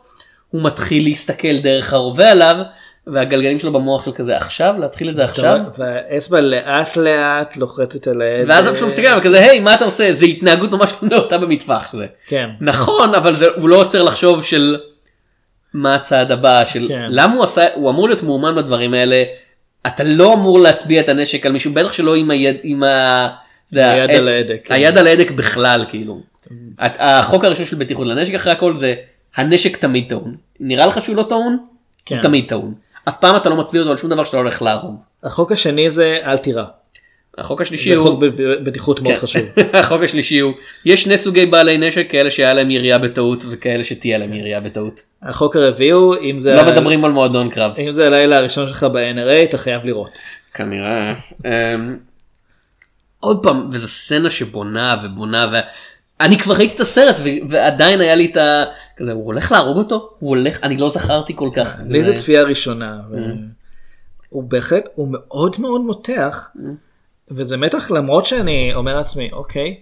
הוא מתחיל להסתכל דרך הרובה עליו, והגלגלים שלו במוח של כזה עכשיו, להתחיל את זה עכשיו, והאצבע לאט לאט לוחצת על העד. ואז שלו מסתכל עליו כזה, היי, מה אתה עושה? זה התנהגות ממש לא נאותה במטווח שזה. כן. נכון, אבל זה, הוא לא עוצר לחשוב של מה הצעד הבא, של כן. למה הוא עשה, הוא אמור להיות מאומן בדברים האלה, אתה לא אמור להטביע את הנשק על מישהו, בטח שלא עם היד, עם ה... היד על ההדק, כן. היד על ההדק בכלל, כאילו. הת- החוק הראשון של בטיחות לנשק אחרי הכל זה, הנשק תמיד טעון. נראה לך שהוא לא טעון? כן. הוא תמיד טעון. אף פעם אתה לא מצביע אותו על שום דבר שאתה לא הולך להרוג. החוק השני זה אל תירה. החוק השלישי זה הוא... חוק ב- ב- בטיחות מאוד כן. חשוב. [LAUGHS] החוק השלישי הוא, יש שני סוגי בעלי נשק, כאלה שהיה להם ירייה בטעות וכאלה שתהיה להם ירייה בטעות. החוק הרביעי הוא אם זה לא מדברים על מועדון קרב. אם זה הלילה הראשון שלך ב-NRA אתה חייב לראות. כנראה. אמ, עוד פעם, וזו סצנה שבונה ובונה, ואני כבר ראיתי את הסרט ו- ועדיין היה לי את ה... כזה, הוא הולך להרוג אותו? הוא הולך, אני לא זכרתי כל כך. לי זה צפייה ראשונה. ו- הוא בהחלט, הוא מאוד מאוד מותח, וזה מתח למרות שאני אומר לעצמי, אוקיי,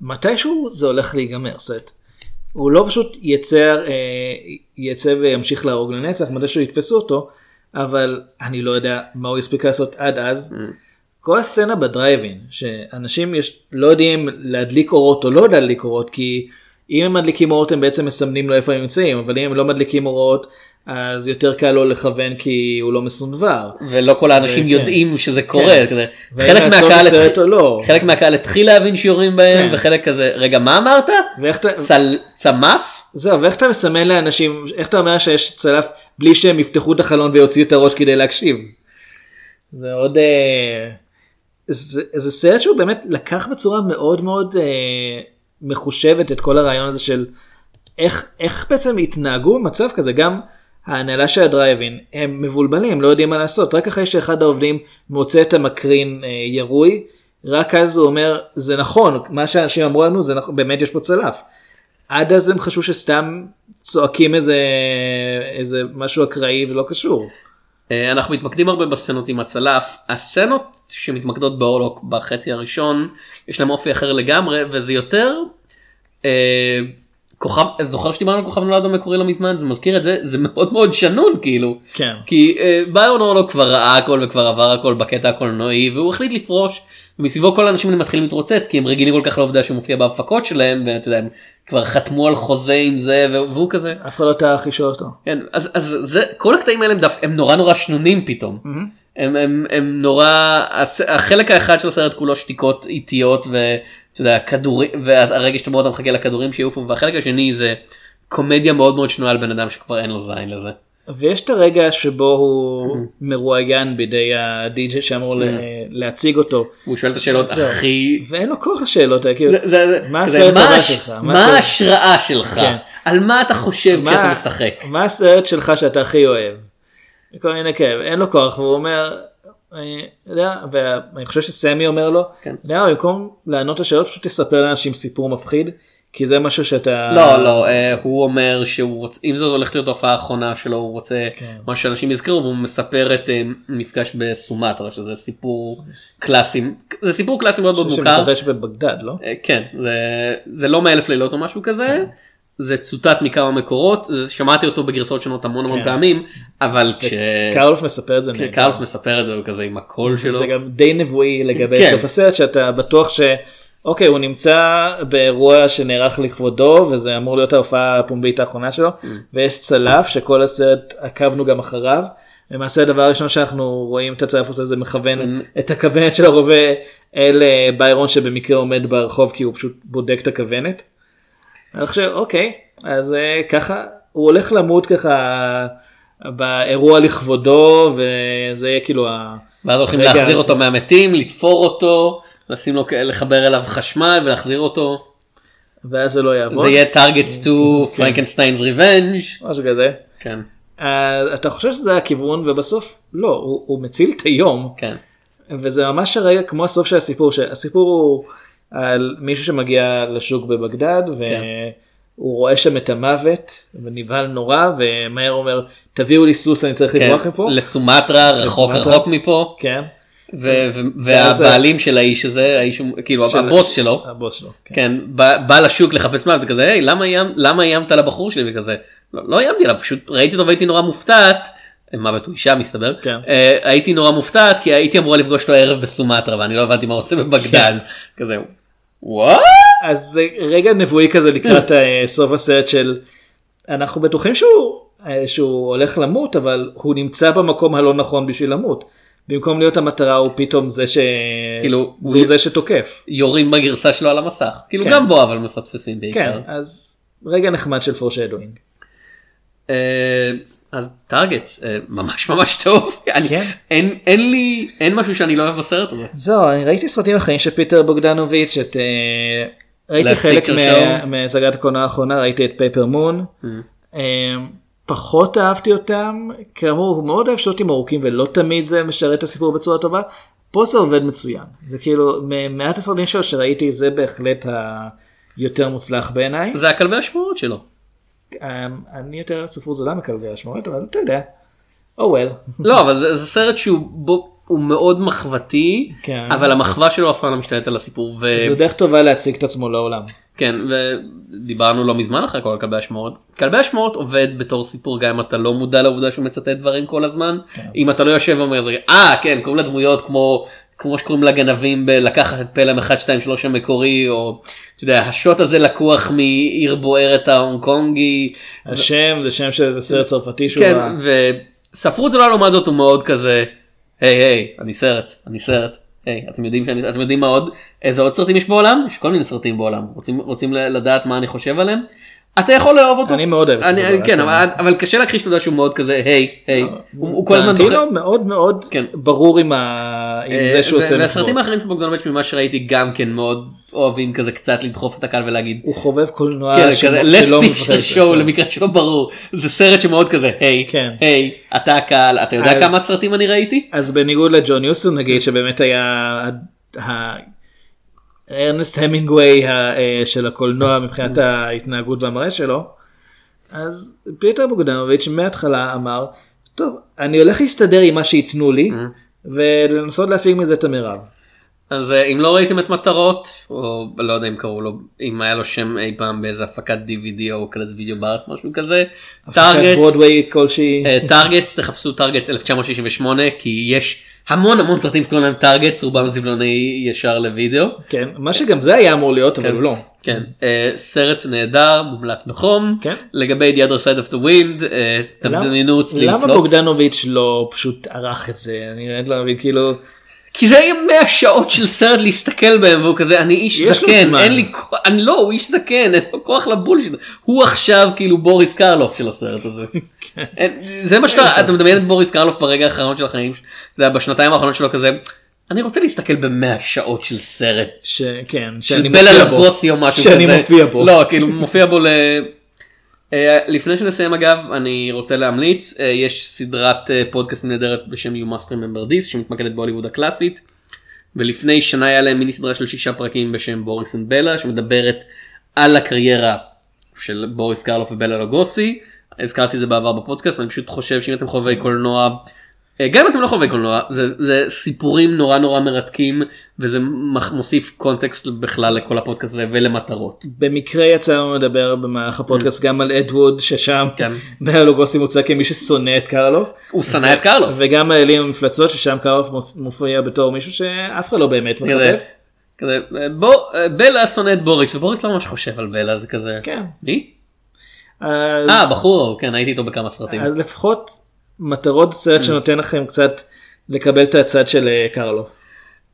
מתישהו זה הולך להיגמר סט. הוא לא פשוט יצא, אה, יצא וימשיך להרוג לנצח, מתישהו יתפסו אותו, אבל אני לא יודע מה הוא יספיק לעשות עד אז. כל הסצנה בדרייבין, שאנשים יש, לא יודעים להדליק אורות או לא להדליק אורות, כי אם הם מדליקים אורות הם בעצם מסמנים לו איפה הם נמצאים, אבל אם הם לא מדליקים אורות, אז יותר קל לו לכוון כי הוא לא מסונבר. ולא כל האנשים כן. יודעים שזה קורה. כן. כזה, חלק מהקהל או לא. חלק מהקהל התחיל להבין שיורים בהם, כן. וחלק כזה, רגע, מה אמרת? ואיך אתה, צל- צמף? זהו, ואיך אתה מסמן לאנשים, איך אתה אומר שיש צלף בלי שהם יפתחו את החלון ויוציאו את הראש כדי להקשיב? זה עוד... אה, זה, זה סרט שהוא באמת לקח בצורה מאוד מאוד אה, מחושבת את כל הרעיון הזה של איך, איך בעצם התנהגו במצב כזה, גם ההנהלה של הדרייבין, הם מבולבלים, הם לא יודעים מה לעשות, רק אחרי שאחד העובדים מוצא את המקרין אה, ירוי, רק אז הוא אומר, זה נכון, מה שאנשים אמרו לנו, זה נכון, באמת יש פה צלף. עד אז הם חשבו שסתם צועקים איזה, איזה משהו אקראי ולא קשור. אה, אנחנו מתמקדים הרבה בסצנות עם הצלף. הסצנות שמתמקדות באורלוק בחצי הראשון, יש להם אופי אחר לגמרי, וזה יותר... אה, כוכב, זוכר שדיברנו על כוכב נולד המקורי לא מזמן? זה מזכיר את זה, זה מאוד מאוד שנון כאילו. כן. כי אה, ביירון אורלוק כבר ראה הכל וכבר עבר הכל בקטע הקולנועי, והוא החליט לפרוש, ומסביבו כל האנשים מתחילים להתרוצץ, כי הם רגילים כל כך לעובדה שהוא מופיע בהפקות שלהם, ואתה יודע, הם כבר חתמו על חוזה עם זה, והוא כזה. אף אחד לא טרח לשאול אותו. כן, אז, אז זה, כל הקטעים האלה הם, דווקא הם נורא נורא שנונים פתאום. הם, הם, הם נורא, החלק האחד של הסרט כולו שתיקות איטיות ואתה יודע, כדורים, והרגע שאתה מאוד מחכה לכדורים שיעופו, והחלק השני זה קומדיה מאוד מאוד שנויה על בן אדם שכבר אין לו זין לזה. ויש את הרגע שבו הוא מרואיין בידי הדי.ג'יי שאמור להציג אותו. הוא שואל את השאלות. הכי... ואין לו כוח השאלות האלה, כאילו, מה הסרט הבא שלך? מה ההשראה שלך? כן. על מה אתה חושב כשאתה משחק? מה הסרט שלך שאתה הכי אוהב? כל מיני כאב, אין לו כוח והוא אומר, יודע, ואני חושב שסמי אומר לו, כן. במקום לענות לשאלות פשוט תספר לאנשים סיפור מפחיד, כי זה משהו שאתה... לא לא אה, הוא אומר שהוא רוצה אם זאת הולכת להיות ההופעה האחרונה שלו הוא רוצה כן. מה שאנשים יזכרו והוא מספר את אה, מפגש בסומטרה שזה סיפור קלאסי זה סיפור קלאסי מאוד מאוד מוכר שמתרחש בבגדד, לא? אה, כן זה זה לא מאלף לילות או משהו כזה זה צוטט מכמה מקורות שמעתי אותו בגרסאות שונות המון המון כן. פעמים אבל כש... קרלוף מספר את זה. נהדר. כשקרלוף מספר את זה הוא כזה עם הקול שלו זה גם די נבואי לגבי כן. סוף הסרט שאתה בטוח ש... אוקיי הוא נמצא באירוע שנערך לכבודו וזה אמור להיות ההופעה הפומבית האחרונה שלו Mm. ויש צלף שכל הסרט עקבנו גם אחריו. למעשה הדבר הראשון שאנחנו רואים את הצלף עושה זה מכוון Mm. את הכוונת של הרובה אל אה, ביירון שבמקרה עומד ברחוב כי הוא פשוט בודק את הכוונת. אני חושב אוקיי אז אה, ככה הוא הולך למות ככה באירוע לכבודו וזה יהיה כאילו ה... ואז הולכים רגע. להחזיר אותו מהמתים לתפור אותו לשים לו לחבר אליו חשמל ולהחזיר אותו ואז זה לא יעבוד. זה יהיה targets to פרנקנשטיינ's revenge משהו כזה. כן אז אתה חושב שזה הכיוון ובסוף לא הוא, הוא מציל את היום כן וזה ממש הרגע כמו הסוף של הסיפור שהסיפור הוא על מישהו שמגיע לשוק בבגדד כן. הוא רואה שם את המוות ונבהל נורא ומהר אומר תביאו לי סוס אני צריך כן, לברוח מפה. לסומטרה רחוק לסומטרה. רחוק מפה כן. ו- והבעלים של האיש הזה האיש כאילו של- הבוס שלו הבוס שלו. כן. כן בא בא לשוק לחפש מוות כזה היי למה איימת למה איימת על הבחור שלי וכזה לא לא איימתי עליו פשוט ראיתי אותו והייתי נורא מופתעת. מוות הוא אישה מסתבר כן. אה, הייתי נורא מופתעת כי הייתי אמורה לפגוש אותו הערב בסומטרה ואני לא הבנתי מה עושה בבגדד כזה וואט אז זה רגע נבואי כזה לקראת אה, סוף הסרט של אנחנו בטוחים שהוא אה, שהוא הולך למות אבל הוא נמצא במקום הלא נכון בשביל למות. במקום להיות המטרה הוא פתאום זה ש... כאילו, הוא הוא- זה שתוקף. יורים בגרסה שלו על המסך כאילו כן. גם בו אבל מפספסים בעיקר. כן אז רגע נחמד של foreshadowing. אה, אז Targets אה, ממש ממש טוב [LAUGHS] אני- כן. אין אין לי אין משהו שאני לא אוהב בסרט הזה. זהו אני ראיתי סרטים אחרים של פיטר בוגדנוביץ' את אה, ראיתי חלק. הצגת הקולנוע האחרונה ראיתי את Paper Moon. פחות אהבתי אותם כאמור הוא מאוד אוהב שוטים ארוכים ולא תמיד זה משרת את הסיפור בצורה טובה. פה זה עובד מצוין זה כאילו ממעט הסרטים שלו שראיתי זה בהחלט היותר מוצלח בעיניי. זה הכלבי השמורות שלו. אה, אני יותר ספרות זולה מכלבי השמורת אבל אתה יודע. Oh well. לא אבל זה, זה סרט שהוא בו הוא מאוד מחוותי כן. אבל המחווה שלו אף פעם לא משתלטת על הסיפור זו דרך טובה להציג את עצמו לעולם. וכן ודיברנו לא מזמן אחרי כל כלבי השמורות. כלבי השמורות עובד בתור סיפור גם אם אתה לא מודע לעובדה שהוא מצטט דברים כל הזמן אם אתה לא יושב ואומר זה אה כן קוראים לדמויות כמו כמו שקוראים לגנבים בלקחת את פלם 1 2 3 המקורי או אתה יודע השוט הזה לקוח מעיר בוערת ההונג קונגי השם זה שם של איזה סרט צרפתי שהוא כן. וספרות זולה לעומת זאת הוא מאוד כזה, היי היי, אני סרט, אני סרט, היי, אתם יודעים שאני, אתם יודעים מה עוד, איזה עוד סרטים יש בעולם? יש כל מיני סרטים בעולם, רוצים, רוצים לדעת מה אני חושב עליהם? אתה יכול לאהוב אותו. אני מאוד אוהב זולה, כן, כן. אבל, אבל קשה להכחיש את העובדה שהוא מאוד כזה, היי, היי, הוא הוא כל הזמן. טרנטינו מאוד מאוד כן. ברור עם ה- עם אה, זה שהוא עושה והסרטים מחוות. האחרים של בוגדנוביץ' ממה שראיתי גם כן מאוד אוהבים כזה קצת לדחוף את הקהל ולהגיד הוא חובב קולנוע כן, כזה שלא מפחד. show למקרה שלא ברור זה סרט שמאוד כזה היי כן. היי אתה הקהל אתה יודע אז- כמה סרטים אני ראיתי אז בניגוד לג'ון יוסטון נגיד שבאמת היה ארנסט המינגווי אה, של הקולנוע מבחינת ההתנהגות והמראה שלו. אז פיטר בוגדנוביץ' מההתחלה אמר טוב אני הולך להסתדר עם מה שייתנו לי ולנסות להפיק מזה את המרב. אז אה, אם לא ראיתם את מטרות או לא יודע אם קראו לו אם היה לו שם אי פעם באיזה הפקת DVD או קלט וידאו בארץ משהו כזה טארגטס ברודוויי כלשהי. אה, טארגטס תחפשו טארגטס 1968 כי יש המון המון סרטים שקוראים להם טארגטס רובם זבלוני ישר לוידאו. כן מה שגם זה היה אמור להיות אבל הוא לא. כן, אה, סרט נהדר, מומלץ בחום. כן. לגבי The Other Side of the Wind, אה, תדמיינו צליל למה פלוץ. בוגדנוביץ' לא פשוט ערך את זה אני באמת לא מבין כאילו כי זה היה 100 שעות של סרט להסתכל בהם והוא כזה אני איש זקן. אין לי כוח אני לא הוא איש זקן אין לו כוח לבולשיט הוא עכשיו כאילו בוריס קרלוף של הסרט הזה. כן. זה מה שאתה אתה מדמיין את בוריס קרלוף ברגע האחרון של החיים יודע, בשנתיים האחרונות שלו כזה אני רוצה להסתכל במאה שעות של סרט ש... כן של שאני בלה לוגוסי או משהו שאני כזה. מופיע בו. לא, כאילו מופיע בו ל... אה, לפני שנסיים אגב, אני רוצה להמליץ, אה, יש סדרת אה, פודקאסטים נהדרת בשם You Must Remember This, שמתמקדת בהוליווד הקלאסית, ולפני שנה היה להם מיני סדרה של שישה פרקים בשם Boris and Bela, שמדברת על הקריירה של בוריס קרלוף ובלה לוגוסי. הזכרתי את זה בעבר בפודקאסט, אני פשוט חושב שאם אתם חובבי קולנוע, גם אם אתם לא חובבי קולנוע, זה, זה סיפורים נורא נורא מרתקים, וזה מוסיף קונטקסט בכלל לכל הפודקאסט הזה ולמטרות. במקרה יצא לנו לדבר במהלך הפודקאסט גם על אדווד ששם כן. [LAUGHS] בהלוגוסי מוצא כמי ששונא את קרלוף הוא שנא את קרלוף. וגם האלים המפלצות ששם קרלוף מופיע בתור מישהו שאף אחד לא באמת מחבב. כזה, כזה, בוא, בלה שונא את בוריס ובוריס לא ממש חושב על בלה זה כזה כן. מי? אז- אה בחור כן הייתי איתו בכמה סרטים. אז לפחות מטרות סרט שנותן לכם קצת לקבל את הצד של אה, קרלוף.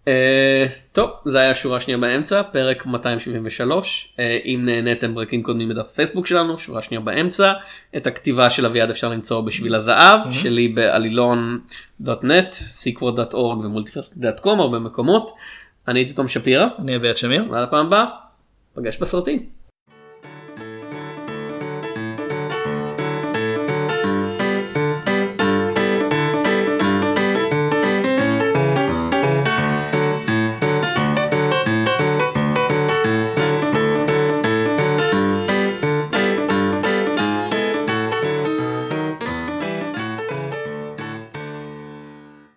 אה, טוב זה היה שורה שנייה באמצע פרק 273 אה, אם נהניתם פרקים קודמים בדף הפייסבוק שלנו שורה שנייה באמצע את הכתיבה של אביעד אפשר למצוא בשביל הזהב שלי בעלילון.נט סיקוור.org ומולטיפרסט.קום הרבה מקומות. אני הייתי תום שפירא אני אביעד שמיר. ועד הפעם הבאה פגש בסרטים.